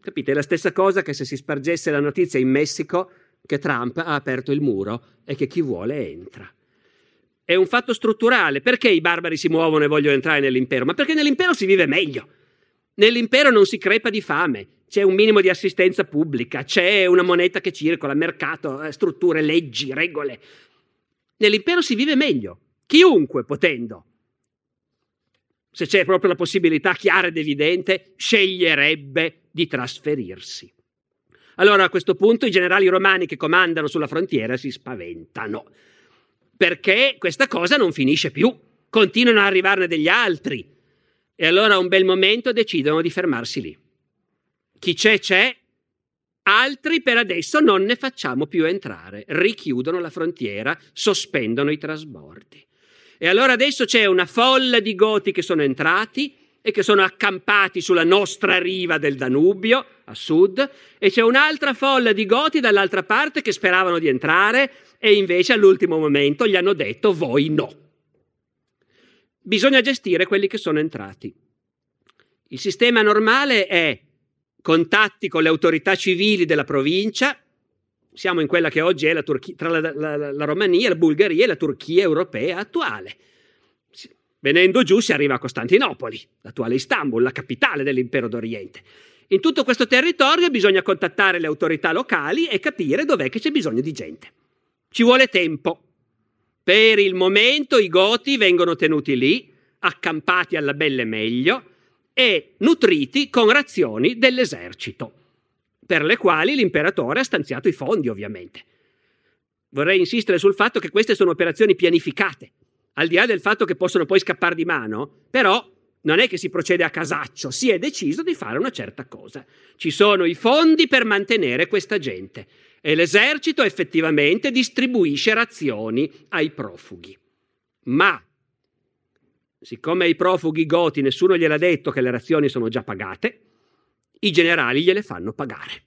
Speaker 2: Capite? È la stessa cosa che se si spargesse la notizia in Messico che Trump ha aperto il muro e che chi vuole entra. È un fatto strutturale. Perché i barbari si muovono e vogliono entrare nell'impero? Ma perché nell'impero si vive meglio. Nell'impero non si crepa di fame, c'è un minimo di assistenza pubblica, c'è una moneta che circola, mercato, eh, strutture, leggi, regole. Nell'impero si vive meglio, chiunque potendo. Se c'è proprio la possibilità chiara ed evidente, sceglierebbe di trasferirsi. Allora a questo punto i generali romani che comandano sulla frontiera si spaventano, perché questa cosa non finisce più, continuano ad arrivarne degli altri. E allora un bel momento decidono di fermarsi lì. Chi c'è c'è, altri per adesso non ne facciamo più entrare, richiudono la frontiera, sospendono i trasbordi. E allora adesso c'è una folla di goti che sono entrati e che sono accampati sulla nostra riva del Danubio, a sud, e c'è un'altra folla di goti dall'altra parte che speravano di entrare e invece all'ultimo momento gli hanno detto voi no. Bisogna gestire quelli che sono entrati. Il sistema normale è contatti con le autorità civili della provincia, siamo in quella che oggi è la Turchia, tra la, la, la Romania, la Bulgaria e la Turchia europea attuale. Venendo giù si arriva a Costantinopoli, l'attuale Istanbul, la capitale dell'impero d'Oriente. In tutto questo territorio bisogna contattare le autorità locali e capire dov'è che c'è bisogno di gente. Ci vuole tempo. Per il momento i goti vengono tenuti lì, accampati alla belle meglio e nutriti con razioni dell'esercito, per le quali l'imperatore ha stanziato i fondi, ovviamente. Vorrei insistere sul fatto che queste sono operazioni pianificate al di là del fatto che possono poi scappare di mano, però non è che si procede a casaccio, si è deciso di fare una certa cosa. Ci sono i fondi per mantenere questa gente e l'esercito effettivamente distribuisce razioni ai profughi. Ma, siccome ai profughi goti nessuno gliel'ha detto che le razioni sono già pagate, i generali gliele fanno pagare.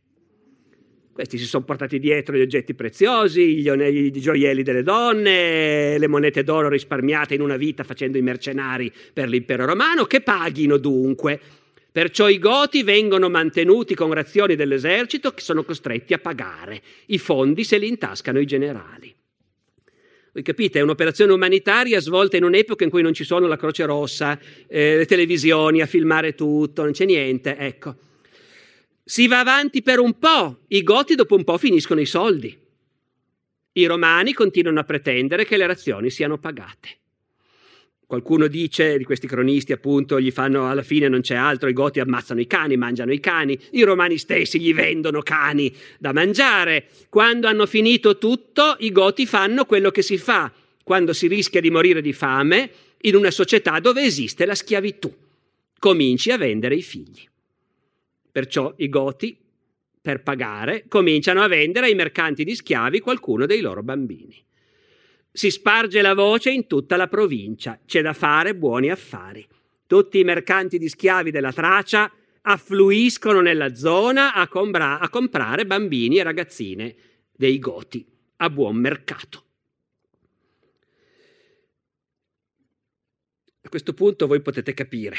Speaker 2: Questi si sono portati dietro gli oggetti preziosi, gli, gioielli delle donne, le monete d'oro risparmiate in una vita facendo i mercenari per l'impero romano, che paghino dunque. Perciò i goti vengono mantenuti con razioni dell'esercito che sono costretti a pagare. I fondi se li intascano i generali. Voi capite, è un'operazione umanitaria svolta in un'epoca in cui non ci sono la Croce Rossa, eh, le televisioni a filmare tutto, non c'è niente, ecco. Si va avanti per un po', i goti dopo un po' finiscono i soldi. I romani continuano a pretendere che le razioni siano pagate. Qualcuno dice, di questi cronisti appunto, gli fanno alla fine non c'è altro, i goti ammazzano i cani, mangiano i cani, i romani stessi gli vendono cani da mangiare. Quando hanno finito tutto, i goti fanno quello che si fa quando si rischia di morire di fame in una società dove esiste la schiavitù. Cominci a vendere i figli. Perciò i Goti, per pagare, cominciano a vendere ai mercanti di schiavi qualcuno dei loro bambini. Si sparge la voce in tutta la provincia, c'è da fare buoni affari. Tutti i mercanti di schiavi della Tracia affluiscono nella zona a, compra- a comprare bambini e ragazzine dei Goti a buon mercato. A questo punto voi potete capire,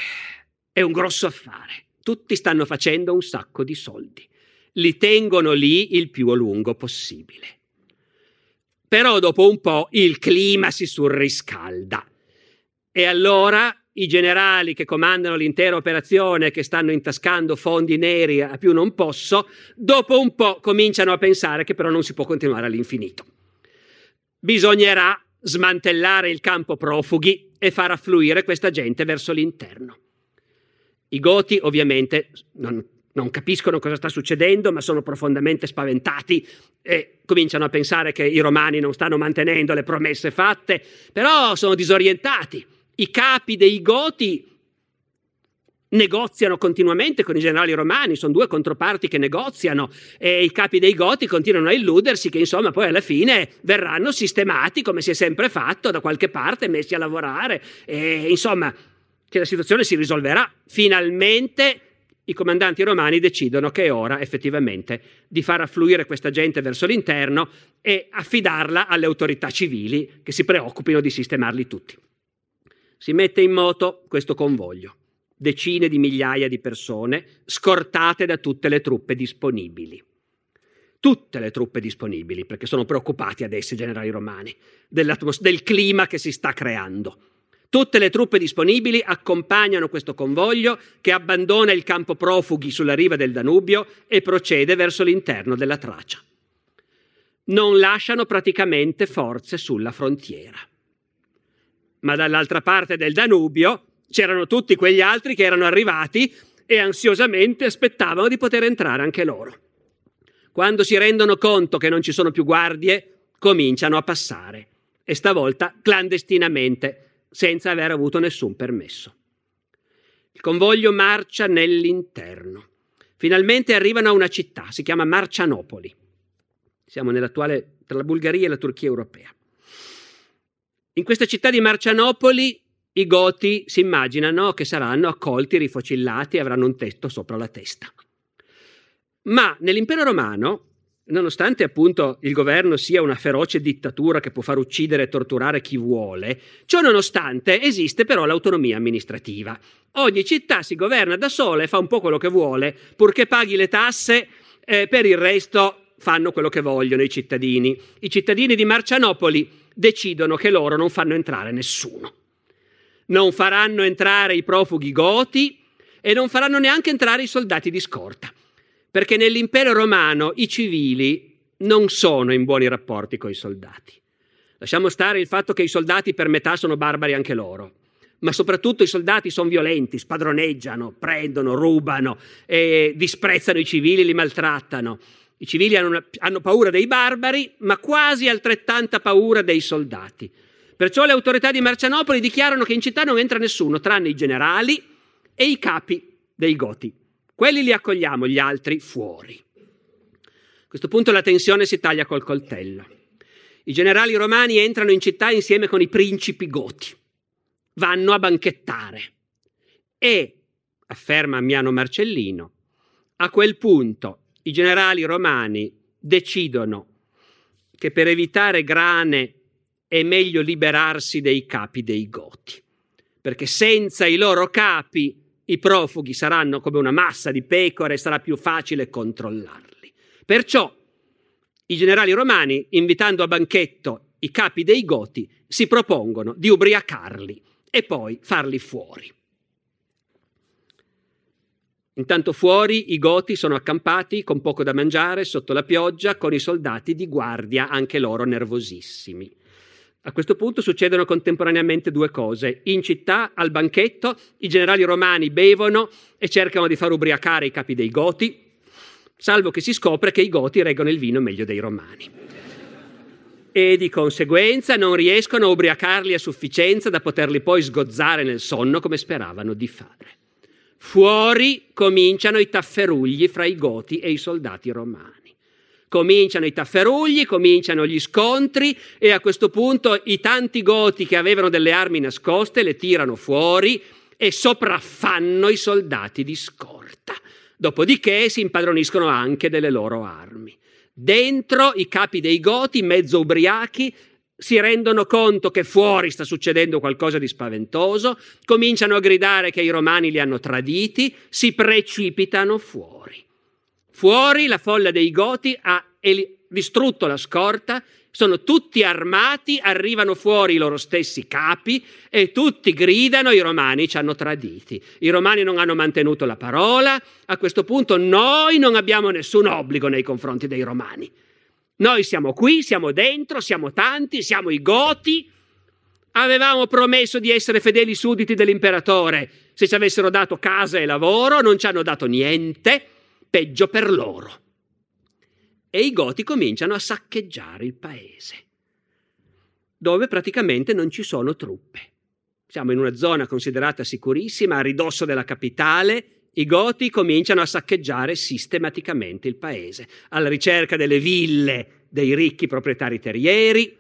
Speaker 2: è un grosso affare tutti stanno facendo un sacco di soldi. Li tengono lì il più a lungo possibile. Però dopo un po' il clima si surriscalda e allora i generali che comandano l'intera operazione, che stanno intascando fondi neri a più non posso, dopo un po' cominciano a pensare che però non si può continuare all'infinito. Bisognerà smantellare il campo profughi e far affluire questa gente verso l'interno. I Goti ovviamente non, non capiscono cosa sta succedendo, ma sono profondamente spaventati e cominciano a pensare che i romani non stanno mantenendo le promesse fatte, però sono disorientati. I capi dei Goti negoziano continuamente con i generali romani, sono due controparti che negoziano e i capi dei Goti continuano a illudersi che insomma poi alla fine verranno sistemati come si è sempre fatto da qualche parte, messi a lavorare e insomma che la situazione si risolverà. Finalmente i comandanti romani decidono che è ora effettivamente di far affluire questa gente verso l'interno e affidarla alle autorità civili che si preoccupino di sistemarli tutti. Si mette in moto questo convoglio, decine di migliaia di persone scortate da tutte le truppe disponibili. Tutte le truppe disponibili, perché sono preoccupati adesso i generali romani del clima che si sta creando. Tutte le truppe disponibili accompagnano questo convoglio che abbandona il campo profughi sulla riva del Danubio e procede verso l'interno della Tracia. Non lasciano praticamente forze sulla frontiera. Ma dall'altra parte del Danubio c'erano tutti quegli altri che erano arrivati e ansiosamente aspettavano di poter entrare anche loro. Quando si rendono conto che non ci sono più guardie, cominciano a passare e stavolta clandestinamente senza aver avuto nessun permesso. Il convoglio marcia nell'interno. Finalmente arrivano a una città, si chiama Marcianopoli. Siamo nell'attuale tra la Bulgaria e la Turchia europea. In questa città di Marcianopoli i goti si immaginano che saranno accolti, rifocillati e avranno un tetto sopra la testa. Ma nell'impero romano nonostante appunto il governo sia una feroce dittatura che può far uccidere e torturare chi vuole, ciò nonostante esiste però l'autonomia amministrativa. Ogni città si governa da sola e fa un po' quello che vuole, purché paghi le tasse, eh, per il resto fanno quello che vogliono i cittadini. I cittadini di Marcianopoli decidono che loro non fanno entrare nessuno. Non faranno entrare i profughi goti e non faranno neanche entrare i soldati di scorta perché nell'impero romano i civili non sono in buoni rapporti con i soldati. Lasciamo stare il fatto che i soldati per metà sono barbari anche loro, ma soprattutto i soldati sono violenti, spadroneggiano, prendono, rubano, disprezzano i civili, li maltrattano. I civili hanno, una, hanno paura dei barbari, ma quasi altrettanta paura dei soldati. Perciò le autorità di Marcianopoli dichiarano che in città non entra nessuno, tranne i generali e i capi dei Goti. Quelli li accogliamo, gli altri fuori. A questo punto la tensione si taglia col coltello. I generali romani entrano in città insieme con i principi goti. Vanno a banchettare. E, afferma Miano Marcellino, a quel punto i generali romani decidono che per evitare grane è meglio liberarsi dei capi dei goti, perché senza i loro capi i profughi saranno come una massa di pecore e sarà più facile controllarli. Perciò i generali romani, invitando a banchetto i capi dei Goti, si propongono di ubriacarli e poi farli fuori. Intanto fuori i Goti sono accampati con poco da mangiare sotto la pioggia con i soldati di guardia, anche loro nervosissimi. A questo punto succedono contemporaneamente due cose. In città, al banchetto, i generali romani bevono e cercano di far ubriacare i capi dei Goti, salvo che si scopre che i Goti reggono il vino meglio dei Romani. E di conseguenza non riescono a ubriacarli a sufficienza da poterli poi sgozzare nel sonno come speravano di fare. Fuori cominciano i tafferugli fra i Goti e i soldati romani. Cominciano i tafferugli, cominciano gli scontri e a questo punto i tanti goti che avevano delle armi nascoste le tirano fuori e sopraffanno i soldati di scorta. Dopodiché si impadroniscono anche delle loro armi. Dentro i capi dei goti, mezzo ubriachi, si rendono conto che fuori sta succedendo qualcosa di spaventoso, cominciano a gridare che i romani li hanno traditi, si precipitano fuori. Fuori la folla dei Goti ha distrutto la scorta, sono tutti armati, arrivano fuori i loro stessi capi e tutti gridano i romani ci hanno traditi. I romani non hanno mantenuto la parola, a questo punto noi non abbiamo nessun obbligo nei confronti dei romani. Noi siamo qui, siamo dentro, siamo tanti, siamo i Goti. Avevamo promesso di essere fedeli sudditi dell'imperatore se ci avessero dato casa e lavoro, non ci hanno dato niente peggio per loro. E i Goti cominciano a saccheggiare il paese, dove praticamente non ci sono truppe. Siamo in una zona considerata sicurissima, a ridosso della capitale, i Goti cominciano a saccheggiare sistematicamente il paese, alla ricerca delle ville dei ricchi proprietari terrieri,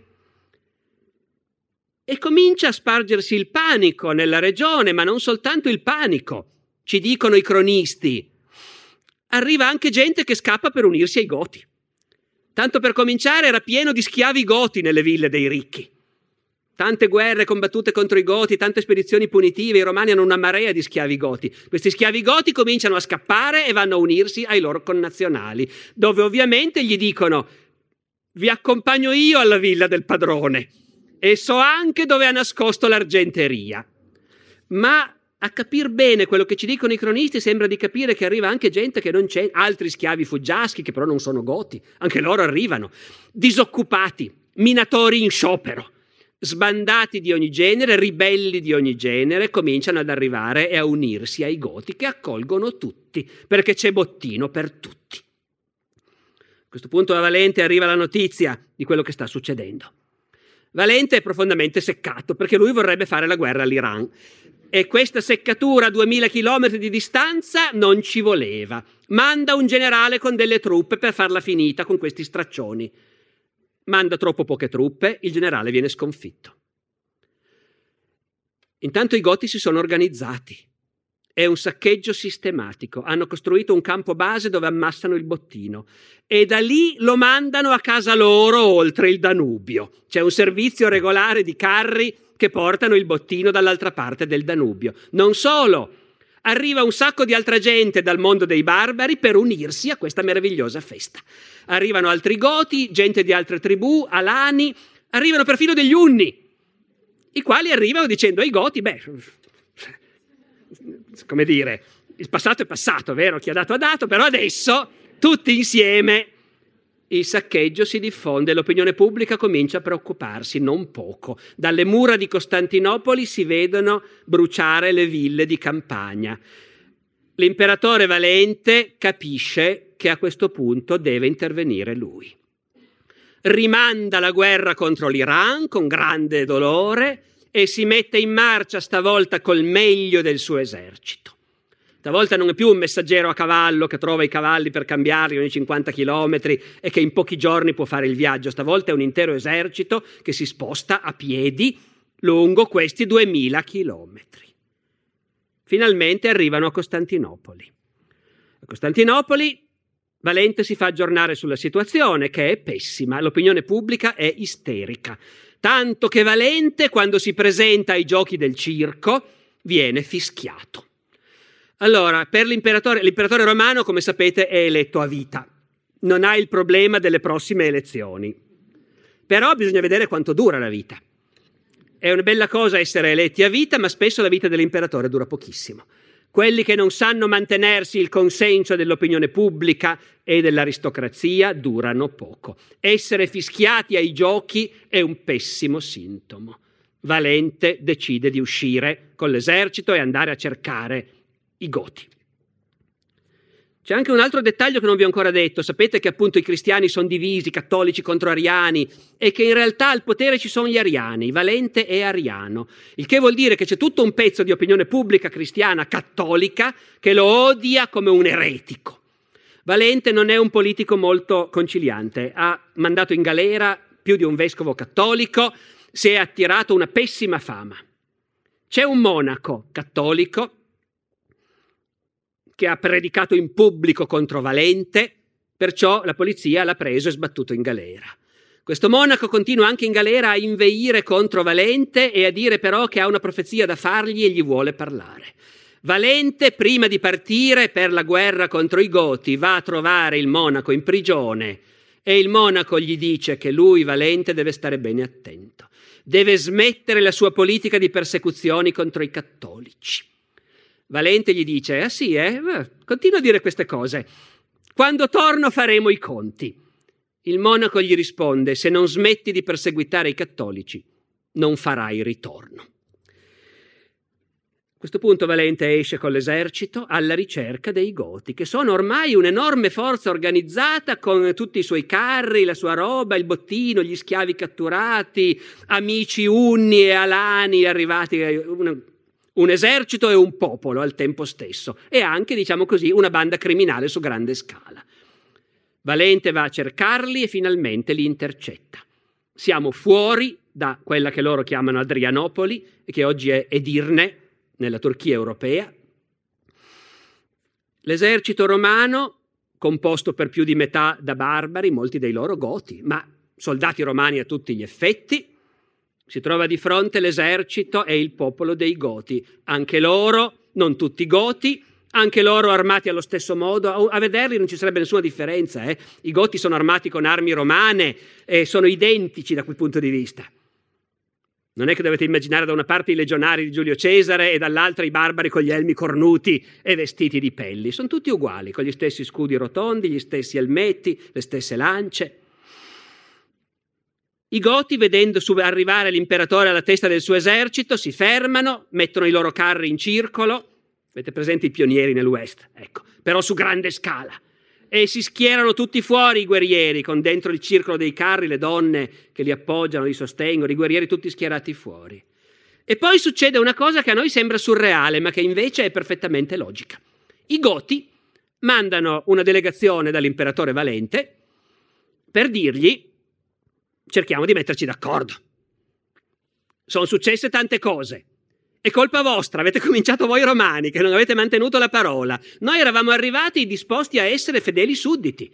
Speaker 2: e comincia a spargersi il panico nella regione, ma non soltanto il panico. Ci dicono i cronisti, arriva anche gente che scappa per unirsi ai Goti. Tanto per cominciare era pieno di schiavi Goti nelle ville dei ricchi. Tante guerre combattute contro i Goti, tante spedizioni punitive, i romani hanno una marea di schiavi Goti. Questi schiavi Goti cominciano a scappare e vanno a unirsi ai loro connazionali, dove ovviamente gli dicono vi accompagno io alla villa del padrone e so anche dove ha nascosto l'argenteria. Ma a capire bene quello che ci dicono i cronisti sembra di capire che arriva anche gente che non c'è, altri schiavi fuggiaschi che però non sono goti, anche loro arrivano, disoccupati, minatori in sciopero, sbandati di ogni genere, ribelli di ogni genere, cominciano ad arrivare e a unirsi ai goti che accolgono tutti, perché c'è bottino per tutti. A questo punto a Valente arriva la notizia di quello che sta succedendo. Valente è profondamente seccato perché lui vorrebbe fare la guerra all'Iran e questa seccatura a 2000 km di distanza non ci voleva. Manda un generale con delle truppe per farla finita con questi straccioni. Manda troppo poche truppe, il generale viene sconfitto. Intanto i goti si sono organizzati è un saccheggio sistematico. Hanno costruito un campo base dove ammassano il bottino e da lì lo mandano a casa loro oltre il Danubio. C'è un servizio regolare di carri che portano il bottino dall'altra parte del Danubio. Non solo, arriva un sacco di altra gente dal mondo dei barbari per unirsi a questa meravigliosa festa. Arrivano altri goti, gente di altre tribù, alani, arrivano perfino degli unni, i quali arrivano dicendo ai goti, beh, come dire, il passato è passato, vero? Chi ha dato ha dato, però adesso tutti insieme il saccheggio si diffonde, l'opinione pubblica comincia a preoccuparsi, non poco. Dalle mura di Costantinopoli si vedono bruciare le ville di campagna. L'imperatore Valente capisce che a questo punto deve intervenire lui. Rimanda la guerra contro l'Iran con grande dolore e si mette in marcia stavolta col meglio del suo esercito. Stavolta non è più un messaggero a cavallo che trova i cavalli per cambiarli ogni 50 km e che in pochi giorni può fare il viaggio, stavolta è un intero esercito che si sposta a piedi lungo questi 2000 km. Finalmente arrivano a Costantinopoli. A Costantinopoli Valente si fa aggiornare sulla situazione che è pessima, l'opinione pubblica è isterica tanto che Valente, quando si presenta ai giochi del circo, viene fischiato. Allora, per l'imperatore, l'imperatore romano, come sapete, è eletto a vita, non ha il problema delle prossime elezioni. Però bisogna vedere quanto dura la vita. È una bella cosa essere eletti a vita, ma spesso la vita dell'imperatore dura pochissimo quelli che non sanno mantenersi il consenso dell'opinione pubblica e dell'aristocrazia durano poco. Essere fischiati ai giochi è un pessimo sintomo. Valente decide di uscire con l'esercito e andare a cercare i Goti. C'è anche un altro dettaglio che non vi ho ancora detto. Sapete che appunto i cristiani sono divisi, cattolici contro ariani, e che in realtà al potere ci sono gli ariani, Valente e Ariano. Il che vuol dire che c'è tutto un pezzo di opinione pubblica cristiana cattolica che lo odia come un eretico. Valente non è un politico molto conciliante, ha mandato in galera più di un vescovo cattolico, si è attirato una pessima fama. C'è un monaco cattolico che ha predicato in pubblico contro Valente, perciò la polizia l'ha preso e sbattuto in galera. Questo monaco continua anche in galera a inveire contro Valente e a dire però che ha una profezia da fargli e gli vuole parlare. Valente, prima di partire per la guerra contro i Goti, va a trovare il monaco in prigione e il monaco gli dice che lui, Valente, deve stare bene attento. Deve smettere la sua politica di persecuzioni contro i cattolici. Valente gli dice, ah sì, eh? Continua a dire queste cose. Quando torno faremo i conti. Il monaco gli risponde, se non smetti di perseguitare i cattolici, non farai ritorno. A questo punto Valente esce con l'esercito alla ricerca dei Goti, che sono ormai un'enorme forza organizzata con tutti i suoi carri, la sua roba, il bottino, gli schiavi catturati, amici unni e alani arrivati, una un esercito e un popolo al tempo stesso e anche, diciamo così, una banda criminale su grande scala. Valente va a cercarli e finalmente li intercetta. Siamo fuori da quella che loro chiamano Adrianopoli, che oggi è Edirne, nella Turchia europea. L'esercito romano composto per più di metà da barbari, molti dei loro goti, ma soldati romani a tutti gli effetti. Si trova di fronte l'esercito e il popolo dei goti, anche loro, non tutti goti, anche loro armati allo stesso modo. A vederli non ci sarebbe nessuna differenza. Eh? I goti sono armati con armi romane e sono identici da quel punto di vista. Non è che dovete immaginare da una parte i legionari di Giulio Cesare e dall'altra i barbari con gli elmi cornuti e vestiti di pelli. Sono tutti uguali, con gli stessi scudi rotondi, gli stessi elmetti, le stesse lance. I Goti, vedendo arrivare l'imperatore alla testa del suo esercito, si fermano, mettono i loro carri in circolo. Avete presente i pionieri nell'West? Ecco, però su grande scala e si schierano tutti fuori i guerrieri, con dentro il circolo dei carri le donne che li appoggiano, li sostengono, i guerrieri tutti schierati fuori. E poi succede una cosa che a noi sembra surreale, ma che invece è perfettamente logica. I Goti mandano una delegazione dall'imperatore Valente per dirgli cerchiamo di metterci d'accordo. Sono successe tante cose. È colpa vostra, avete cominciato voi romani che non avete mantenuto la parola. Noi eravamo arrivati disposti a essere fedeli sudditi.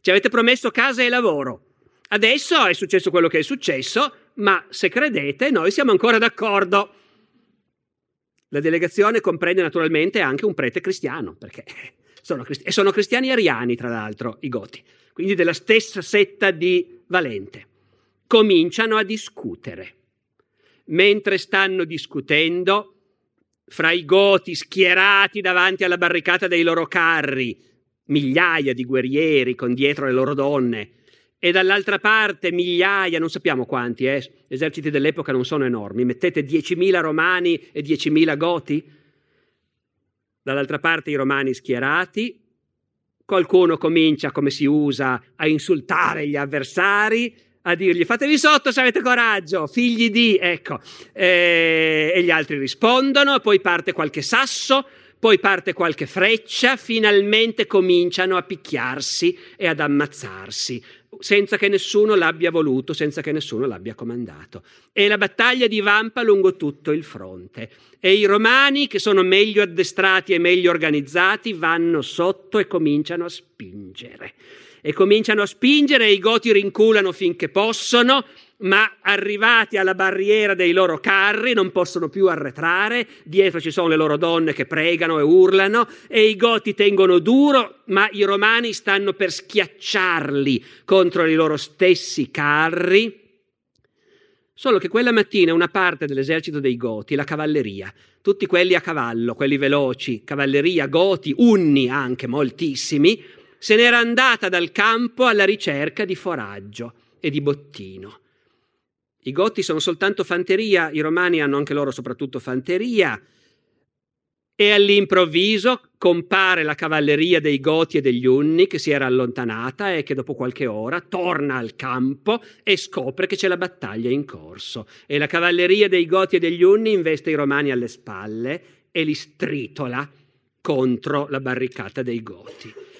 Speaker 2: Ci avete promesso casa e lavoro. Adesso è successo quello che è successo, ma se credete noi siamo ancora d'accordo. La delegazione comprende naturalmente anche un prete cristiano, perché sono, cristi- sono cristiani ariani, tra l'altro, i Goti, quindi della stessa setta di Valente. Cominciano a discutere. Mentre stanno discutendo fra i goti schierati davanti alla barricata dei loro carri, migliaia di guerrieri con dietro le loro donne, e dall'altra parte migliaia, non sappiamo quanti, eh, eserciti dell'epoca non sono enormi, mettete 10.000 romani e 10.000 goti, dall'altra parte i romani schierati, qualcuno comincia, come si usa, a insultare gli avversari, a dirgli fatevi sotto se avete coraggio, figli di, ecco. E, e gli altri rispondono, poi parte qualche sasso, poi parte qualche freccia, finalmente cominciano a picchiarsi e ad ammazzarsi, senza che nessuno l'abbia voluto, senza che nessuno l'abbia comandato. E la battaglia divampa lungo tutto il fronte. E i romani, che sono meglio addestrati e meglio organizzati, vanno sotto e cominciano a spingere e cominciano a spingere e i goti rinculano finché possono, ma arrivati alla barriera dei loro carri non possono più arretrare, dietro ci sono le loro donne che pregano e urlano e i goti tengono duro, ma i romani stanno per schiacciarli contro i loro stessi carri. Solo che quella mattina una parte dell'esercito dei Goti, la cavalleria, tutti quelli a cavallo, quelli veloci, cavalleria, Goti, unni anche moltissimi, se n'era andata dal campo alla ricerca di foraggio e di bottino. I Goti sono soltanto fanteria, i Romani hanno anche loro soprattutto fanteria, e all'improvviso compare la cavalleria dei Goti e degli Unni che si era allontanata e che dopo qualche ora torna al campo e scopre che c'è la battaglia in corso. E la cavalleria dei Goti e degli Unni investe i Romani alle spalle e li stritola contro la barricata dei Goti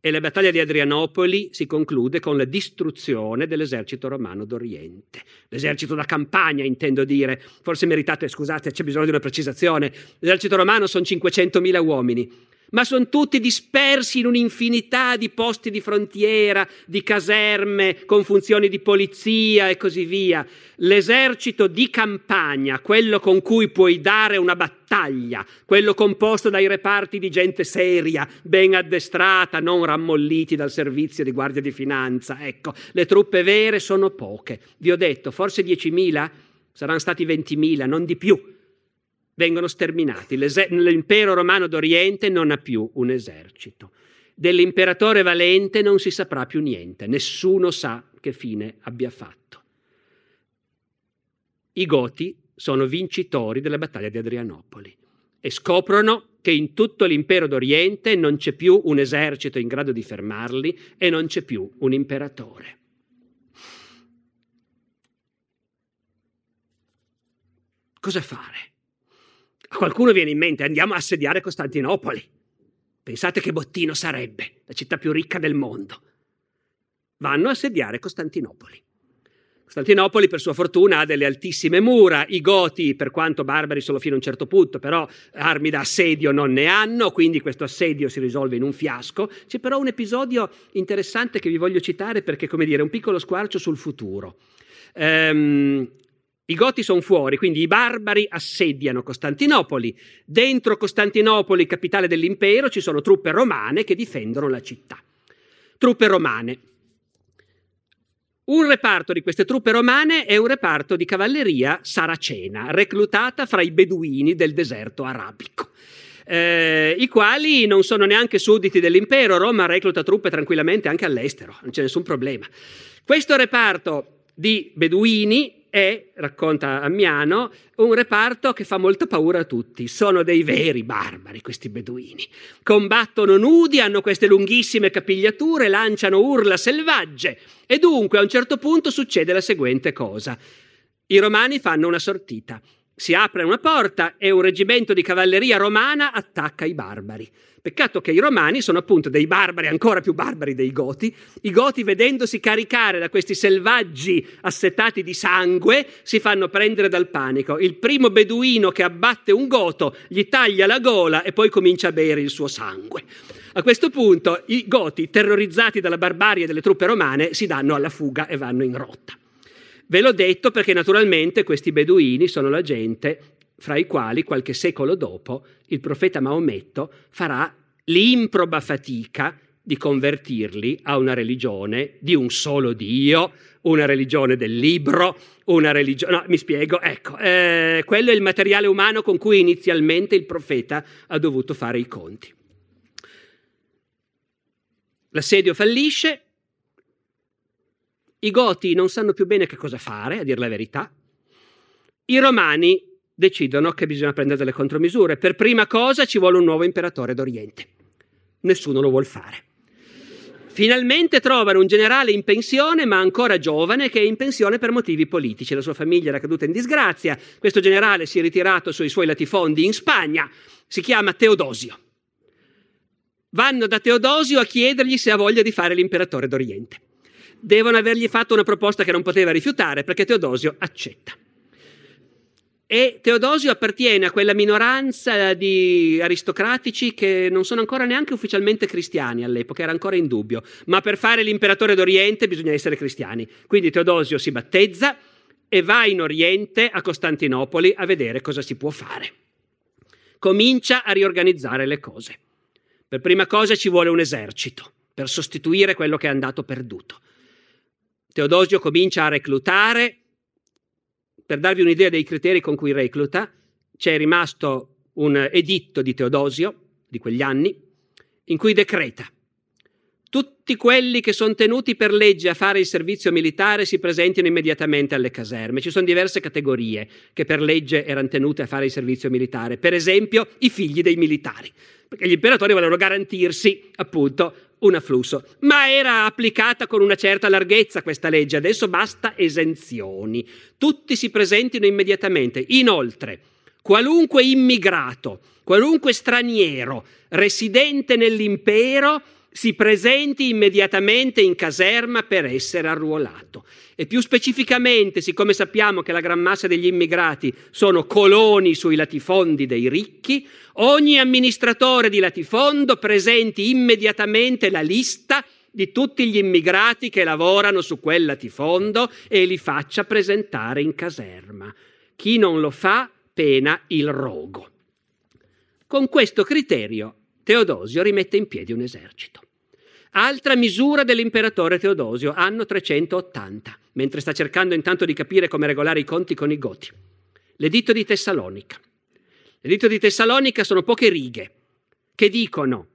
Speaker 2: e la battaglia di Adrianopoli si conclude con la distruzione dell'esercito romano d'Oriente. L'esercito da campagna, intendo dire. Forse meritate, scusate, c'è bisogno di una precisazione. L'esercito romano sono 500.000 uomini ma sono tutti dispersi in un'infinità di posti di frontiera, di caserme, con funzioni di polizia e così via. L'esercito di campagna, quello con cui puoi dare una battaglia, quello composto dai reparti di gente seria, ben addestrata, non rammolliti dal servizio di guardia di finanza. Ecco, le truppe vere sono poche. Vi ho detto, forse 10.000? Saranno stati 20.000, non di più vengono sterminati. L'impero romano d'Oriente non ha più un esercito. Dell'imperatore Valente non si saprà più niente, nessuno sa che fine abbia fatto. I Goti sono vincitori della battaglia di Adrianopoli e scoprono che in tutto l'impero d'Oriente non c'è più un esercito in grado di fermarli e non c'è più un imperatore. Cosa fare? A qualcuno viene in mente andiamo a assediare Costantinopoli. Pensate che bottino sarebbe, la città più ricca del mondo. Vanno a assediare Costantinopoli. Costantinopoli, per sua fortuna, ha delle altissime mura, i Goti, per quanto barbari solo fino a un certo punto, però armi da assedio non ne hanno, quindi questo assedio si risolve in un fiasco. C'è però un episodio interessante che vi voglio citare perché, come dire, è un piccolo squarcio sul futuro. Ehm, i Goti sono fuori, quindi i barbari assediano Costantinopoli. Dentro Costantinopoli, capitale dell'impero, ci sono truppe romane che difendono la città. Truppe romane. Un reparto di queste truppe romane è un reparto di cavalleria saracena, reclutata fra i beduini del deserto arabico. Eh, i quali non sono neanche sudditi dell'impero, Roma recluta truppe tranquillamente anche all'estero, non c'è nessun problema. Questo reparto di beduini è, racconta Ammiano, un reparto che fa molta paura a tutti. Sono dei veri barbari questi beduini. Combattono nudi, hanno queste lunghissime capigliature, lanciano urla selvagge e dunque a un certo punto succede la seguente cosa. I romani fanno una sortita. Si apre una porta e un reggimento di cavalleria romana attacca i barbari. Peccato che i romani sono appunto dei barbari ancora più barbari dei goti. I goti, vedendosi caricare da questi selvaggi assetati di sangue, si fanno prendere dal panico. Il primo beduino che abbatte un goto gli taglia la gola e poi comincia a bere il suo sangue. A questo punto i goti, terrorizzati dalla barbarie delle truppe romane, si danno alla fuga e vanno in rotta. Ve l'ho detto perché naturalmente questi beduini sono la gente fra i quali qualche secolo dopo il profeta Maometto farà l'improba fatica di convertirli a una religione di un solo Dio, una religione del libro, una religione... No, mi spiego, ecco, eh, quello è il materiale umano con cui inizialmente il profeta ha dovuto fare i conti. L'assedio fallisce, i Goti non sanno più bene che cosa fare, a dire la verità, i Romani decidono che bisogna prendere delle contromisure. Per prima cosa ci vuole un nuovo imperatore d'Oriente. Nessuno lo vuol fare. Finalmente trovano un generale in pensione, ma ancora giovane, che è in pensione per motivi politici. La sua famiglia era caduta in disgrazia. Questo generale si è ritirato sui suoi latifondi in Spagna. Si chiama Teodosio. Vanno da Teodosio a chiedergli se ha voglia di fare l'imperatore d'Oriente. Devono avergli fatto una proposta che non poteva rifiutare perché Teodosio accetta. E Teodosio appartiene a quella minoranza di aristocratici che non sono ancora neanche ufficialmente cristiani all'epoca, era ancora in dubbio, ma per fare l'imperatore d'Oriente bisogna essere cristiani. Quindi Teodosio si battezza e va in Oriente, a Costantinopoli, a vedere cosa si può fare. Comincia a riorganizzare le cose. Per prima cosa ci vuole un esercito per sostituire quello che è andato perduto. Teodosio comincia a reclutare per darvi un'idea dei criteri con cui recluta, c'è rimasto un editto di Teodosio di quegli anni in cui decreta tutti quelli che sono tenuti per legge a fare il servizio militare si presentino immediatamente alle caserme. Ci sono diverse categorie che per legge erano tenute a fare il servizio militare. Per esempio, i figli dei militari, perché gli imperatori volevano garantirsi appunto un afflusso, ma era applicata con una certa larghezza questa legge, adesso basta esenzioni, tutti si presentino immediatamente. Inoltre, qualunque immigrato, qualunque straniero residente nell'impero si presenti immediatamente in caserma per essere arruolato. E più specificamente, siccome sappiamo che la gran massa degli immigrati sono coloni sui latifondi dei ricchi, ogni amministratore di latifondo presenti immediatamente la lista di tutti gli immigrati che lavorano su quel latifondo e li faccia presentare in caserma. Chi non lo fa pena il rogo. Con questo criterio Teodosio rimette in piedi un esercito. Altra misura dell'imperatore Teodosio, anno 380, mentre sta cercando intanto di capire come regolare i conti con i Goti. L'editto di Tessalonica. L'editto di Tessalonica sono poche righe che dicono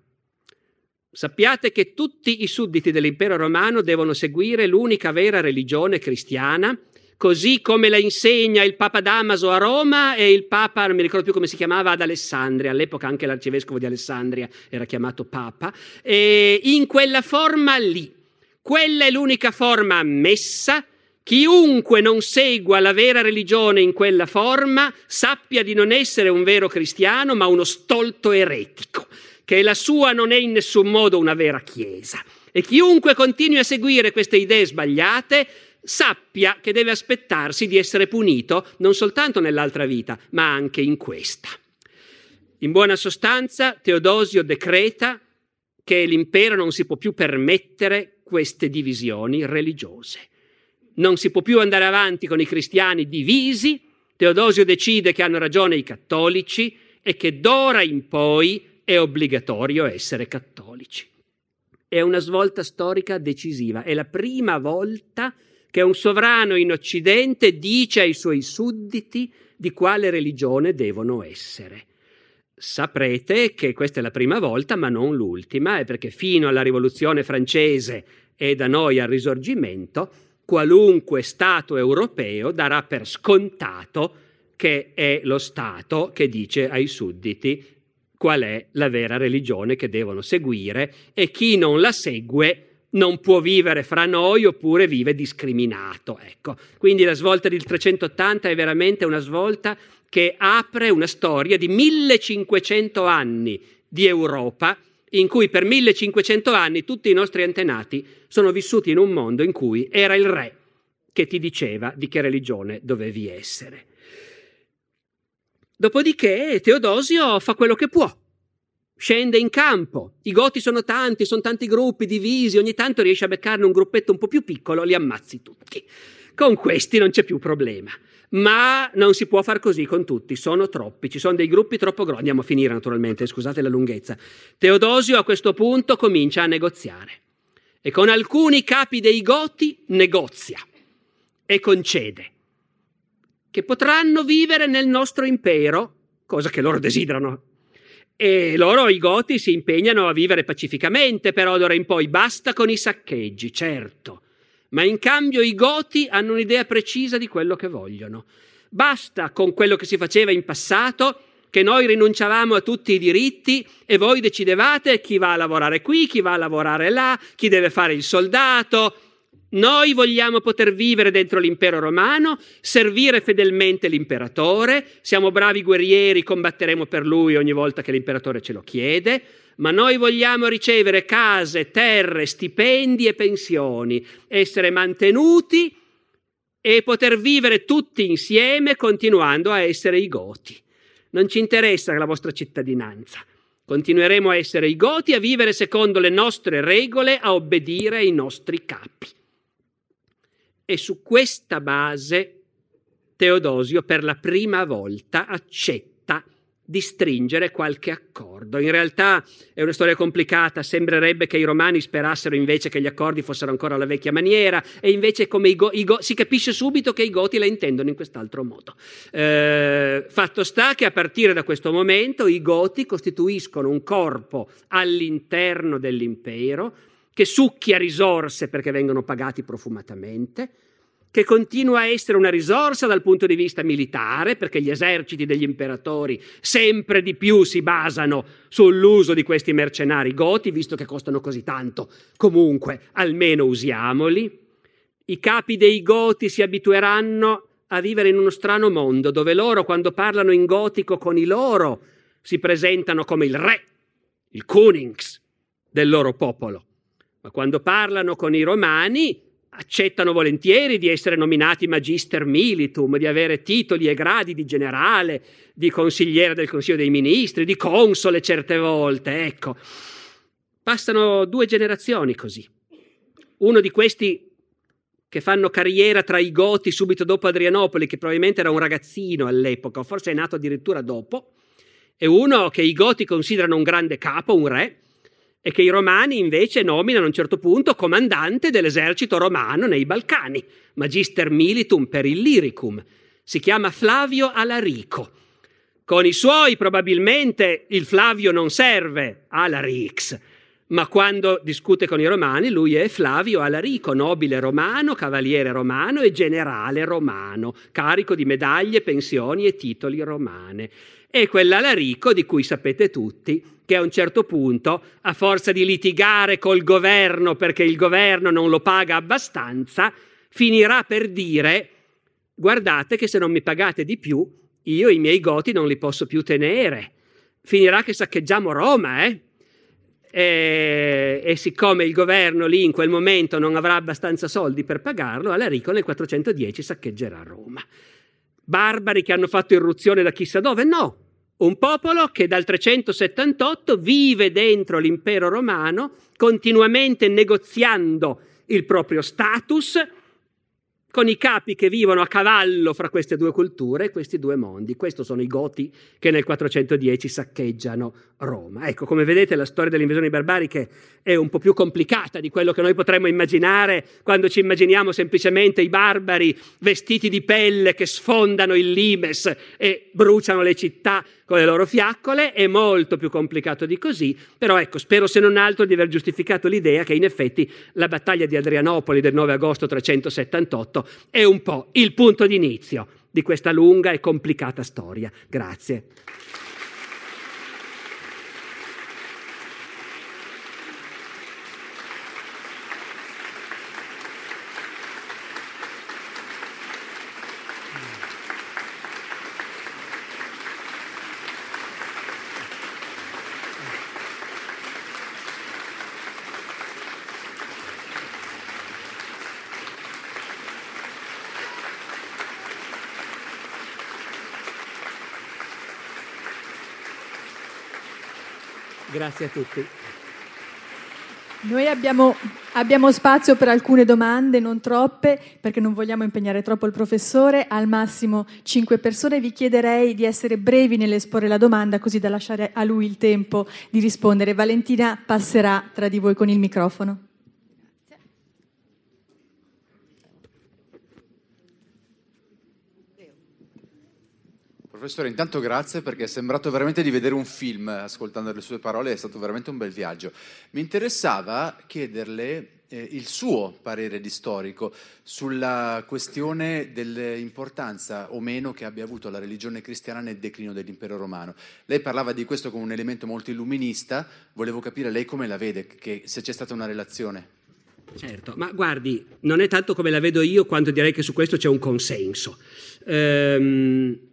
Speaker 2: sappiate che tutti i sudditi dell'impero romano devono seguire l'unica vera religione cristiana così come la insegna il Papa Damaso a Roma e il Papa, non mi ricordo più come si chiamava, ad Alessandria, all'epoca anche l'arcivescovo di Alessandria era chiamato Papa, e in quella forma lì. Quella è l'unica forma ammessa. Chiunque non segua la vera religione in quella forma sappia di non essere un vero cristiano, ma uno stolto eretico, che la sua non è in nessun modo una vera chiesa. E chiunque continui a seguire queste idee sbagliate sappia che deve aspettarsi di essere punito non soltanto nell'altra vita, ma anche in questa. In buona sostanza, Teodosio decreta che l'impero non si può più permettere queste divisioni religiose. Non si può più andare avanti con i cristiani divisi. Teodosio decide che hanno ragione i cattolici e che d'ora in poi è obbligatorio essere cattolici. È una svolta storica decisiva, è la prima volta che un sovrano in Occidente dice ai suoi sudditi di quale religione devono essere. Saprete che questa è la prima volta, ma non l'ultima, è perché fino alla Rivoluzione francese e da noi al Risorgimento, qualunque Stato europeo darà per scontato che è lo Stato che dice ai sudditi qual è la vera religione che devono seguire e chi non la segue non può vivere fra noi oppure vive discriminato. Ecco. Quindi la svolta del 380 è veramente una svolta che apre una storia di 1500 anni di Europa in cui per 1500 anni tutti i nostri antenati sono vissuti in un mondo in cui era il re che ti diceva di che religione dovevi essere. Dopodiché Teodosio fa quello che può scende in campo. I goti sono tanti, sono tanti gruppi divisi, ogni tanto riesce a beccarne un gruppetto un po' più piccolo, li ammazzi tutti. Con questi non c'è più problema. Ma non si può far così con tutti, sono troppi, ci sono dei gruppi troppo grandi. Andiamo a finire naturalmente, scusate la lunghezza. Teodosio a questo punto comincia a negoziare e con alcuni capi dei Goti negozia e concede che potranno vivere nel nostro impero, cosa che loro desiderano e loro, i Goti, si impegnano a vivere pacificamente, però d'ora in poi basta con i saccheggi, certo. Ma in cambio i Goti hanno un'idea precisa di quello che vogliono. Basta con quello che si faceva in passato, che noi rinunciavamo a tutti i diritti e voi decidevate chi va a lavorare qui, chi va a lavorare là, chi deve fare il soldato, noi vogliamo poter vivere dentro l'impero romano, servire fedelmente l'imperatore, siamo bravi guerrieri, combatteremo per lui ogni volta che l'imperatore ce lo chiede, ma noi vogliamo ricevere case, terre, stipendi e pensioni, essere mantenuti e poter vivere tutti insieme continuando a essere i Goti. Non ci interessa la vostra cittadinanza. Continueremo a essere i Goti, a vivere secondo le nostre regole, a obbedire ai nostri capi. E su questa base Teodosio per la prima volta accetta di stringere qualche accordo. In realtà è una storia complicata, sembrerebbe che i romani sperassero invece che gli accordi fossero ancora alla vecchia maniera e invece go, go, si capisce subito che i goti la intendono in quest'altro modo. Eh, fatto sta che a partire da questo momento i goti costituiscono un corpo all'interno dell'impero che succhia risorse perché vengono pagati profumatamente, che continua a essere una risorsa dal punto di vista militare, perché gli eserciti degli imperatori sempre di più si basano sull'uso di questi mercenari goti, visto che costano così tanto. Comunque, almeno usiamoli. I capi dei goti si abitueranno a vivere in uno strano mondo, dove loro, quando parlano in gotico con i loro, si presentano come il re, il Kunings del loro popolo ma quando parlano con i romani accettano volentieri di essere nominati magister militum, di avere titoli e gradi di generale, di consigliere del Consiglio dei Ministri, di console certe volte, ecco. Passano due generazioni così. Uno di questi che fanno carriera tra i Goti subito dopo Adrianopoli, che probabilmente era un ragazzino all'epoca, o forse è nato addirittura dopo, e uno che i Goti considerano un grande capo, un re, e che i romani invece nominano a un certo punto comandante dell'esercito romano nei Balcani, magister militum per Illyricum. Si chiama Flavio Alarico. Con i suoi probabilmente il Flavio non serve Alarix, ma quando discute con i romani lui è Flavio Alarico, nobile romano, cavaliere romano e generale romano, carico di medaglie, pensioni e titoli romane. E quell'Alarico di cui sapete tutti che a un certo punto, a forza di litigare col governo perché il governo non lo paga abbastanza, finirà per dire guardate che se non mi pagate di più, io i miei goti non li posso più tenere. Finirà che saccheggiamo Roma, eh? e, e, siccome il governo lì in quel momento non avrà abbastanza soldi per pagarlo, Alarico nel 410 saccheggerà Roma. Barbari che hanno fatto irruzione da chissà dove? No, un popolo che dal 378 vive dentro l'impero romano, continuamente negoziando il proprio status, con i capi che vivono a cavallo fra queste due culture, questi due mondi. Questi sono i Goti che nel 410 saccheggiano Roma. Ecco, come vedete la storia delle invasioni barbariche è un po' più complicata di quello che noi potremmo immaginare quando ci immaginiamo semplicemente i barbari vestiti di pelle che sfondano il limes e bruciano le città con le loro fiaccole, è molto più complicato di così, però ecco, spero se non altro di aver giustificato l'idea che in effetti la battaglia di Adrianopoli del 9 agosto 378 è un po' il punto d'inizio di questa lunga e complicata storia. Grazie. Grazie a tutti.
Speaker 3: Noi abbiamo, abbiamo, spazio per alcune domande, non troppe, perché non vogliamo impegnare troppo il professore, al massimo cinque persone. Vi chiederei di essere brevi nell'esporre la domanda, così da lasciare a lui il tempo di rispondere. Valentina passerà tra di voi con il microfono.
Speaker 4: Professore, intanto grazie perché è sembrato veramente di vedere un film ascoltando le sue parole, è stato veramente un bel viaggio. Mi interessava chiederle eh, il suo parere di storico sulla questione dell'importanza o meno che abbia avuto la religione cristiana nel declino dell'impero romano. Lei parlava di questo come un elemento molto illuminista, volevo capire lei come la vede, che, se c'è stata una relazione.
Speaker 2: Certo, ma guardi, non è tanto come la vedo io quanto direi che su questo c'è un consenso. Ehm,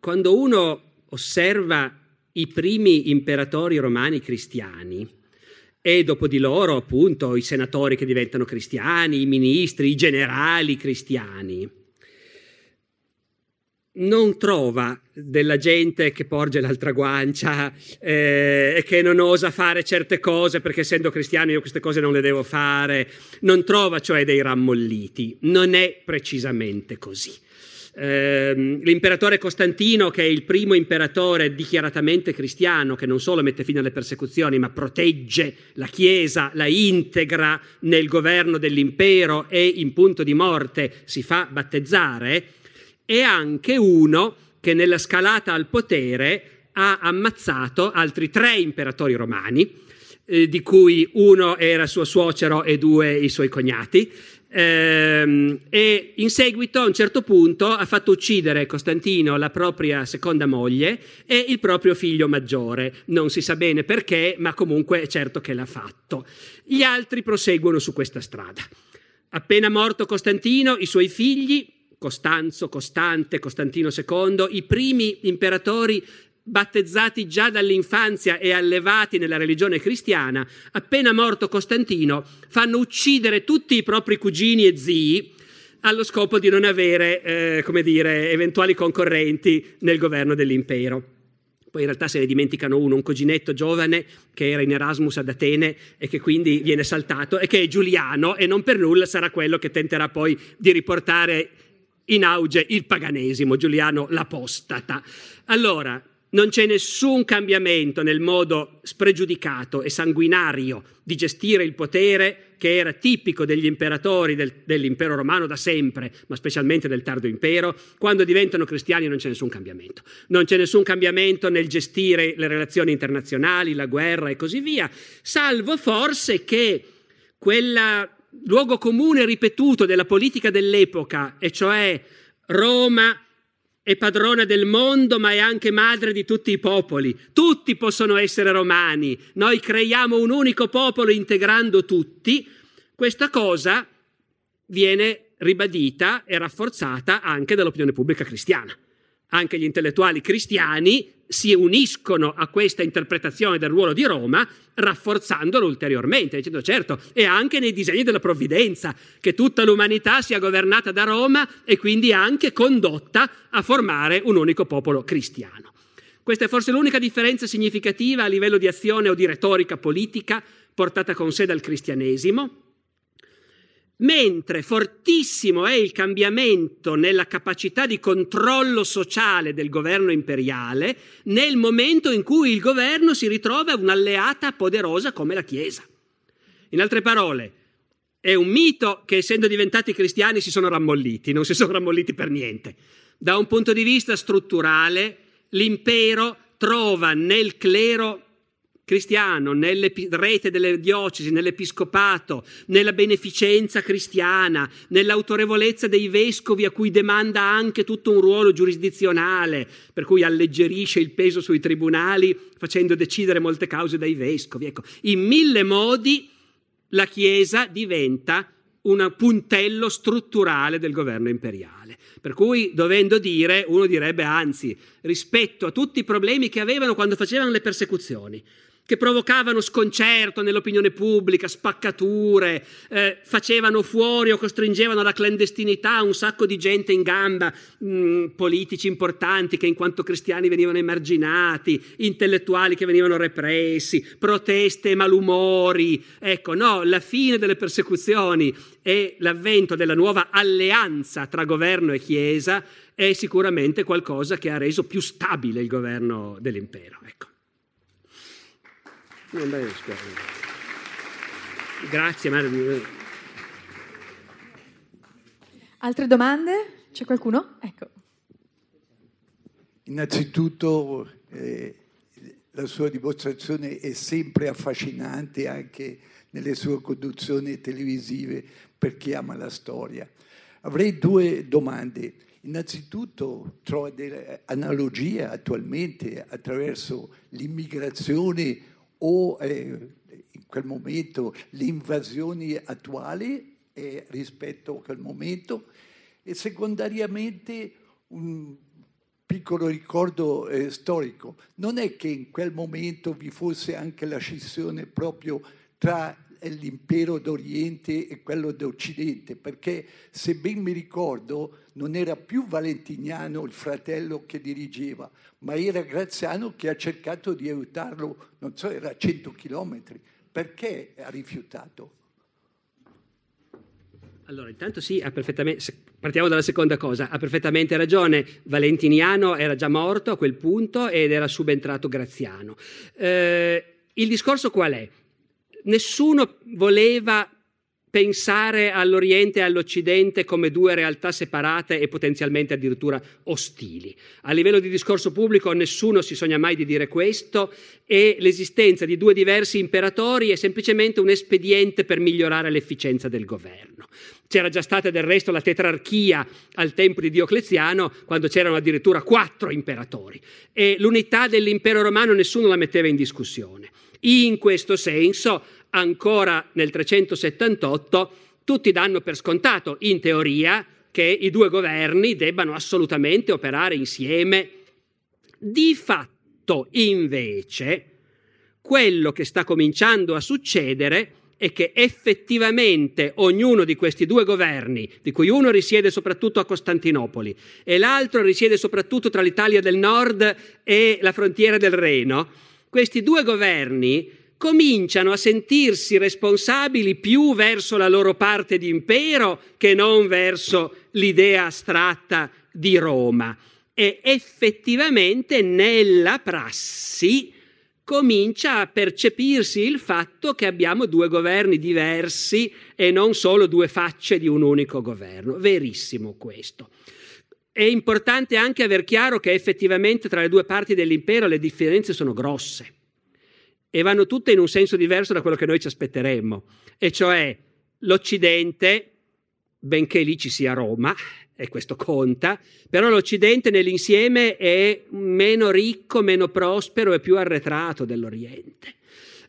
Speaker 2: quando uno osserva i primi imperatori romani cristiani e dopo di loro appunto i senatori che diventano cristiani, i ministri, i generali cristiani, non trova della gente che porge l'altra guancia eh, e che non osa fare certe cose perché essendo cristiano io queste cose non le devo fare, non trova cioè dei rammolliti, non è precisamente così. Ehm, l'imperatore Costantino, che è il primo imperatore dichiaratamente cristiano, che non solo mette fine alle persecuzioni, ma protegge la Chiesa, la integra nel governo dell'impero e in punto di morte si fa battezzare, è anche uno che nella scalata al potere ha ammazzato altri tre imperatori romani, eh, di cui uno era suo suocero e due i suoi cognati, Ehm, e in seguito a un certo punto ha fatto uccidere Costantino la propria seconda moglie e il proprio figlio maggiore. Non si sa bene perché, ma comunque è certo che l'ha fatto. Gli altri proseguono su questa strada. Appena morto Costantino, i suoi figli, Costanzo, Costante, Costantino II, i primi imperatori battezzati già dall'infanzia e allevati nella religione cristiana, appena morto Costantino, fanno uccidere tutti i propri cugini e zii allo scopo di non avere, eh, come dire, eventuali concorrenti nel governo dell'impero. Poi in realtà se ne dimenticano uno, un cuginetto giovane che era in Erasmus ad Atene e che quindi viene saltato e che è Giuliano e non per nulla sarà quello che tenterà poi di riportare in auge il paganesimo, Giuliano l'apostata. Allora, non c'è nessun cambiamento nel modo spregiudicato e sanguinario di gestire il potere che era tipico degli imperatori del, dell'impero romano da sempre, ma specialmente del tardo impero. Quando diventano cristiani non c'è nessun cambiamento. Non c'è nessun cambiamento nel gestire le relazioni internazionali, la guerra e così via, salvo forse che quel luogo comune ripetuto della politica dell'epoca, e cioè Roma è padrona del mondo, ma è anche madre di tutti i popoli. Tutti possono essere romani. Noi creiamo un unico popolo integrando tutti. Questa cosa viene ribadita e rafforzata anche dall'opinione pubblica cristiana. Anche gli intellettuali cristiani si uniscono a questa interpretazione del ruolo di Roma, rafforzandolo ulteriormente, dicendo certo, è anche nei disegni della provvidenza che tutta l'umanità sia governata da Roma e quindi anche condotta a formare un unico popolo cristiano. Questa è forse l'unica differenza significativa a livello di azione o di retorica politica portata con sé dal cristianesimo, mentre fortissimo è il cambiamento nella capacità di controllo sociale del governo imperiale nel momento in cui il governo si ritrova un'alleata poderosa come la Chiesa. In altre parole, è un mito che essendo diventati cristiani si sono rammolliti, non si sono rammolliti per niente. Da un punto di vista strutturale, l'impero trova nel clero cristiano, nelle rete delle diocesi, nell'episcopato, nella beneficenza cristiana, nell'autorevolezza dei vescovi a cui demanda anche tutto un ruolo giurisdizionale, per cui alleggerisce il peso sui tribunali facendo decidere molte cause dai vescovi. Ecco, in mille modi la Chiesa diventa un puntello strutturale del governo imperiale. Per cui, dovendo dire, uno direbbe anzi, rispetto a tutti i problemi che avevano quando facevano le persecuzioni, che provocavano sconcerto nell'opinione pubblica, spaccature, eh, facevano fuori o costringevano alla clandestinità un sacco di gente in gamba, mh, mm, politici importanti che in quanto cristiani venivano emarginati, intellettuali che venivano repressi, proteste e malumori. Ecco, no, la fine delle persecuzioni e l'avvento della nuova alleanza tra governo e Chiesa è sicuramente qualcosa che ha reso più stabile il governo dell'impero. Ecco. Non riesco. Grazie, Mario.
Speaker 3: Altre domande? C'è qualcuno? Ecco.
Speaker 5: Innanzitutto eh, la sua dimostrazione è sempre affascinante anche nelle sue conduzioni televisive per chi ama la storia. Avrei due domande. Innanzitutto trovo delle analogie attualmente attraverso l'immigrazione o eh, in quel momento le invasioni attuali eh, rispetto a quel momento e secondariamente un piccolo ricordo eh, storico. Non è che in quel momento vi fosse anche la scissione proprio tra l'impero d'Oriente e quello d'Occidente, perché se ben mi ricordo non era più Valentiniano il fratello che dirigeva, ma era Graziano che ha cercato di aiutarlo, non so, era a 100 chilometri. Perché ha rifiutato?
Speaker 2: Allora, intanto sì, partiamo dalla seconda cosa, ha perfettamente ragione, Valentiniano era già morto a quel punto ed era subentrato Graziano. Eh, il discorso qual è? Nessuno voleva pensare all'Oriente e all'Occidente come due realtà separate e potenzialmente addirittura ostili. A livello di discorso pubblico nessuno si sogna mai di dire questo e l'esistenza di due diversi imperatori è semplicemente un espediente per migliorare l'efficienza del governo. C'era già stata del resto la tetrarchia al tempo di Diocleziano, quando c'erano addirittura quattro imperatori e l'unità dell'impero romano nessuno la metteva in discussione. In questo senso, ancora nel 378, tutti danno per scontato, in teoria, che i due governi debbano assolutamente operare insieme. Di fatto, invece, quello che sta cominciando a succedere è che effettivamente ognuno di questi due governi, di cui uno risiede soprattutto a Costantinopoli e l'altro risiede soprattutto tra l'Italia del Nord e la frontiera del Reno, questi due governi cominciano a sentirsi responsabili più verso la loro parte di impero che non verso l'idea astratta di Roma. E effettivamente nella prassi comincia a percepirsi il fatto che abbiamo due governi diversi e non solo due facce di un unico governo. Verissimo questo. È importante anche aver chiaro che effettivamente tra le due parti dell'impero le differenze sono grosse e vanno tutte in un senso diverso da quello che noi ci aspetteremmo, e cioè l'Occidente, benché lì ci sia Roma, e questo conta, però l'Occidente nell'insieme è meno ricco, meno prospero e più arretrato dell'Oriente.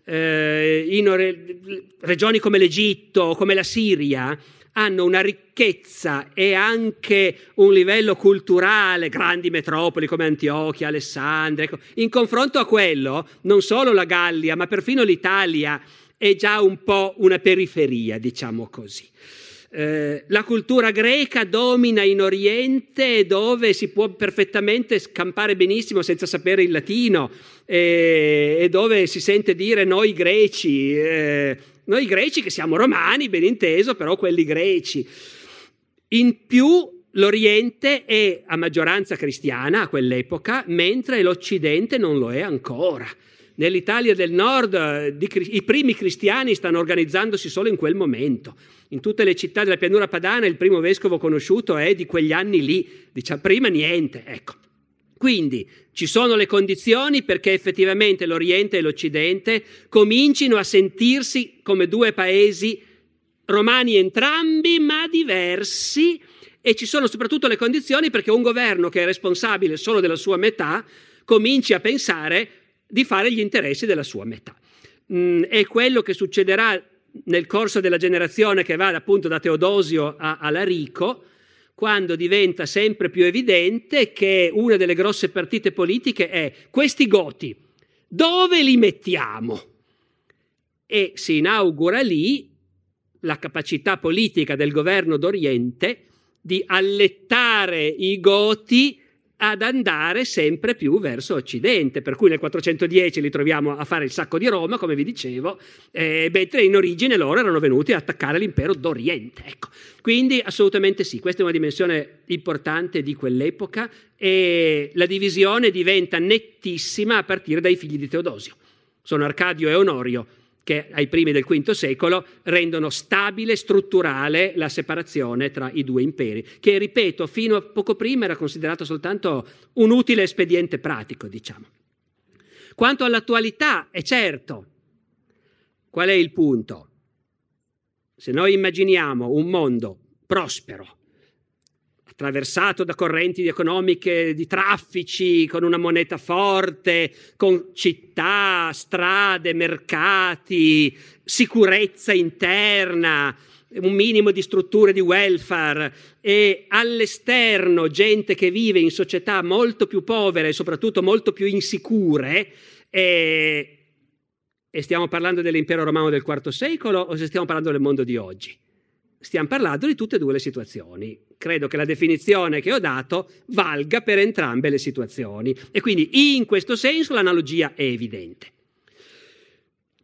Speaker 2: Eh, in regioni come l'Egitto come la Siria hanno una ricchezza e anche un livello culturale, grandi metropoli come Antiochia, Alessandria. Ecco. In confronto a quello, non solo la Gallia, ma perfino l'Italia è già un po' una periferia, diciamo così. Eh, la cultura greca domina in Oriente dove si può perfettamente scampare benissimo senza sapere il latino eh, e dove si sente dire noi greci, eh, noi greci che siamo romani, ben inteso, però quelli greci. In più l'Oriente è a maggioranza cristiana a quell'epoca, mentre l'Occidente non lo è ancora. Nell'Italia del Nord i primi cristiani stanno organizzandosi solo in quel momento. In tutte le città della pianura padana il primo vescovo conosciuto è di quegli anni lì, diciamo, prima niente, ecco. Quindi ci sono le condizioni perché effettivamente l'Oriente e l'Occidente comincino a sentirsi come due paesi romani entrambi, ma diversi, e ci sono soprattutto le condizioni perché un governo che è responsabile solo della sua metà cominci a pensare di fare gli interessi della sua metà. Mm, è quello che succederà nel corso della generazione che va appunto da Teodosio a, a Larico, quando diventa sempre più evidente che una delle grosse partite politiche è questi goti, dove li mettiamo? E si inaugura lì la capacità politica del governo d'Oriente di allettare i goti ad andare sempre più verso Occidente, per cui nel 410 li troviamo a fare il sacco di Roma, come vi dicevo, eh, mentre in origine loro erano venuti ad attaccare l'impero d'Oriente. Ecco. Quindi assolutamente sì, questa è una dimensione importante di quell'epoca e la divisione diventa nettissima a partire dai figli di Teodosio. Sono Arcadio e Onorio, che ai primi del V secolo rendono stabile, strutturale la separazione tra i due imperi, che ripeto, fino a poco prima era considerato soltanto un utile espediente pratico, diciamo. Quanto all'attualità, è certo, qual è il punto? Se noi immaginiamo un mondo prospero, attraversato da correnti economiche di traffici, con una moneta forte, con città, strade, mercati, sicurezza interna, un minimo di strutture di welfare e all'esterno gente che vive in società molto più povere e soprattutto molto più insicure. E, e stiamo parlando dell'impero romano del IV secolo o se stiamo parlando del mondo di oggi? Stiamo parlando di tutte e due le situazioni. Credo che la definizione che ho dato valga per entrambe le situazioni e quindi in questo senso l'analogia è evidente.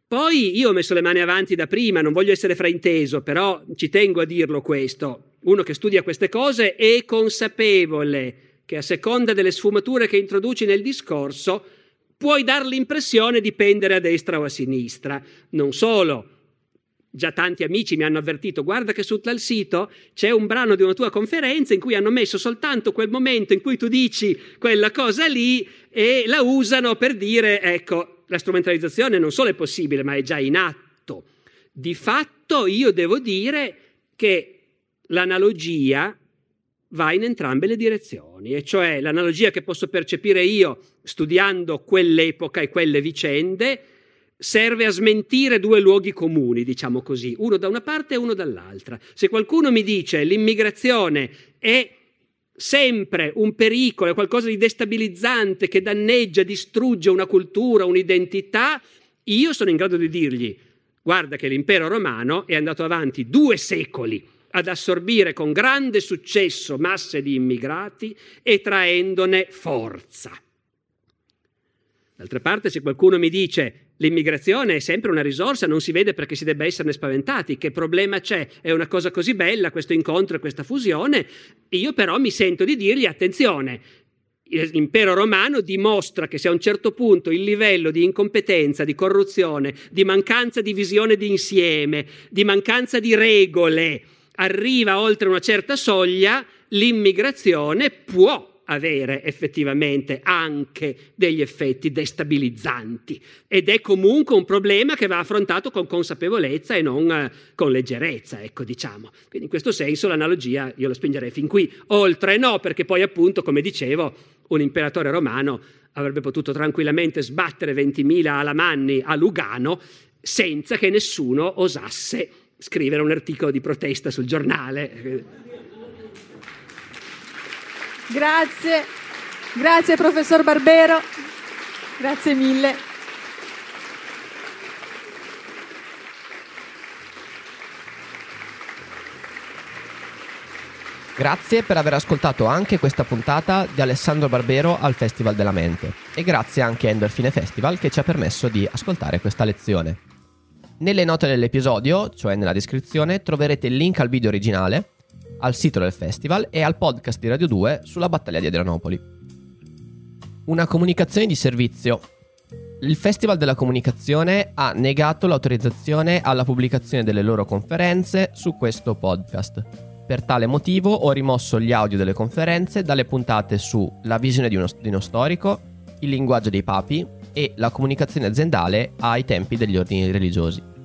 Speaker 2: Poi io ho messo le mani avanti da prima, non voglio essere frainteso, però ci tengo a dirlo questo. Uno che studia queste cose è consapevole che a seconda delle sfumature che introduci nel discorso puoi dar l'impressione di pendere a destra o a sinistra. Non solo, già tanti amici mi hanno avvertito, guarda che su tal sito c'è un brano di una tua conferenza in cui hanno messo soltanto quel momento in cui tu dici quella cosa lì e la usano per dire, ecco, la strumentalizzazione non solo è possibile, ma è già in atto. Di fatto io devo dire che l'analogia va in entrambe le direzioni, e cioè l'analogia che posso percepire io studiando quell'epoca e quelle vicende, serve a smentire due luoghi comuni, diciamo così, uno da una parte e uno dall'altra. Se qualcuno mi dice l'immigrazione è sempre un pericolo, è qualcosa di destabilizzante che danneggia, distrugge una cultura, un'identità, io sono in grado di dirgli guarda che l'impero romano è andato avanti due secoli ad assorbire con grande successo masse di immigrati e traendone forza. D'altra parte, se qualcuno mi dice L'immigrazione è sempre una risorsa, non si vede perché si debba esserne spaventati. Che problema c'è? È una cosa così bella questo incontro e questa fusione. Io però mi sento di dirgli attenzione. L'impero romano dimostra che se a un certo punto il livello di incompetenza, di corruzione, di mancanza di visione d'insieme, di mancanza di regole arriva oltre una certa soglia, l'immigrazione può avere effettivamente anche degli effetti destabilizzanti ed è comunque un problema che va affrontato con consapevolezza e non eh, con leggerezza, ecco diciamo. Quindi in questo senso l'analogia io la spingerei fin qui, oltre no, perché poi appunto, come dicevo, un imperatore romano avrebbe potuto tranquillamente sbattere 20.000 alamanni a Lugano senza che nessuno osasse scrivere un articolo di protesta sul giornale.
Speaker 3: Grazie, grazie professor Barbero, grazie mille.
Speaker 1: Grazie per aver ascoltato anche questa puntata di Alessandro Barbero al Festival della Mente e grazie anche a Endorfine Festival che ci ha permesso di ascoltare questa lezione. Nelle note dell'episodio, cioè nella descrizione, troverete il link al video originale, al sito del festival e al podcast di Radio 2 sulla battaglia di Adrianopoli. Una comunicazione di servizio. Il Festival della Comunicazione ha negato l'autorizzazione alla pubblicazione delle loro conferenze su questo podcast. Per tale motivo ho rimosso gli audio delle conferenze dalle puntate su La visione di uno, di uno storico, Il linguaggio dei papi e la comunicazione aziendale ai tempi degli ordini religiosi.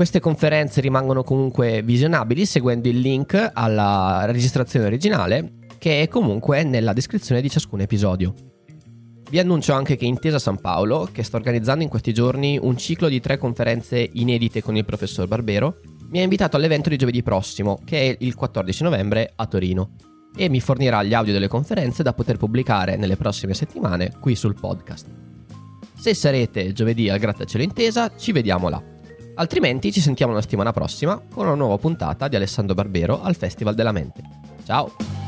Speaker 1: Queste conferenze rimangono comunque visionabili seguendo il link alla registrazione originale che è comunque nella descrizione di ciascun episodio. Vi annuncio anche che Intesa San Paolo, che sta organizzando in questi giorni un ciclo di tre conferenze inedite con il professor Barbero, mi ha invitato all'evento di giovedì prossimo, che è il 14 novembre a Torino, e mi fornirà gli audio delle conferenze da poter pubblicare nelle prossime settimane qui sul podcast. Se sarete giovedì al Grattacielo Intesa, ci vediamo là. Altrimenti ci sentiamo la settimana prossima con una nuova puntata di Alessandro Barbero al Festival della Mente. Ciao!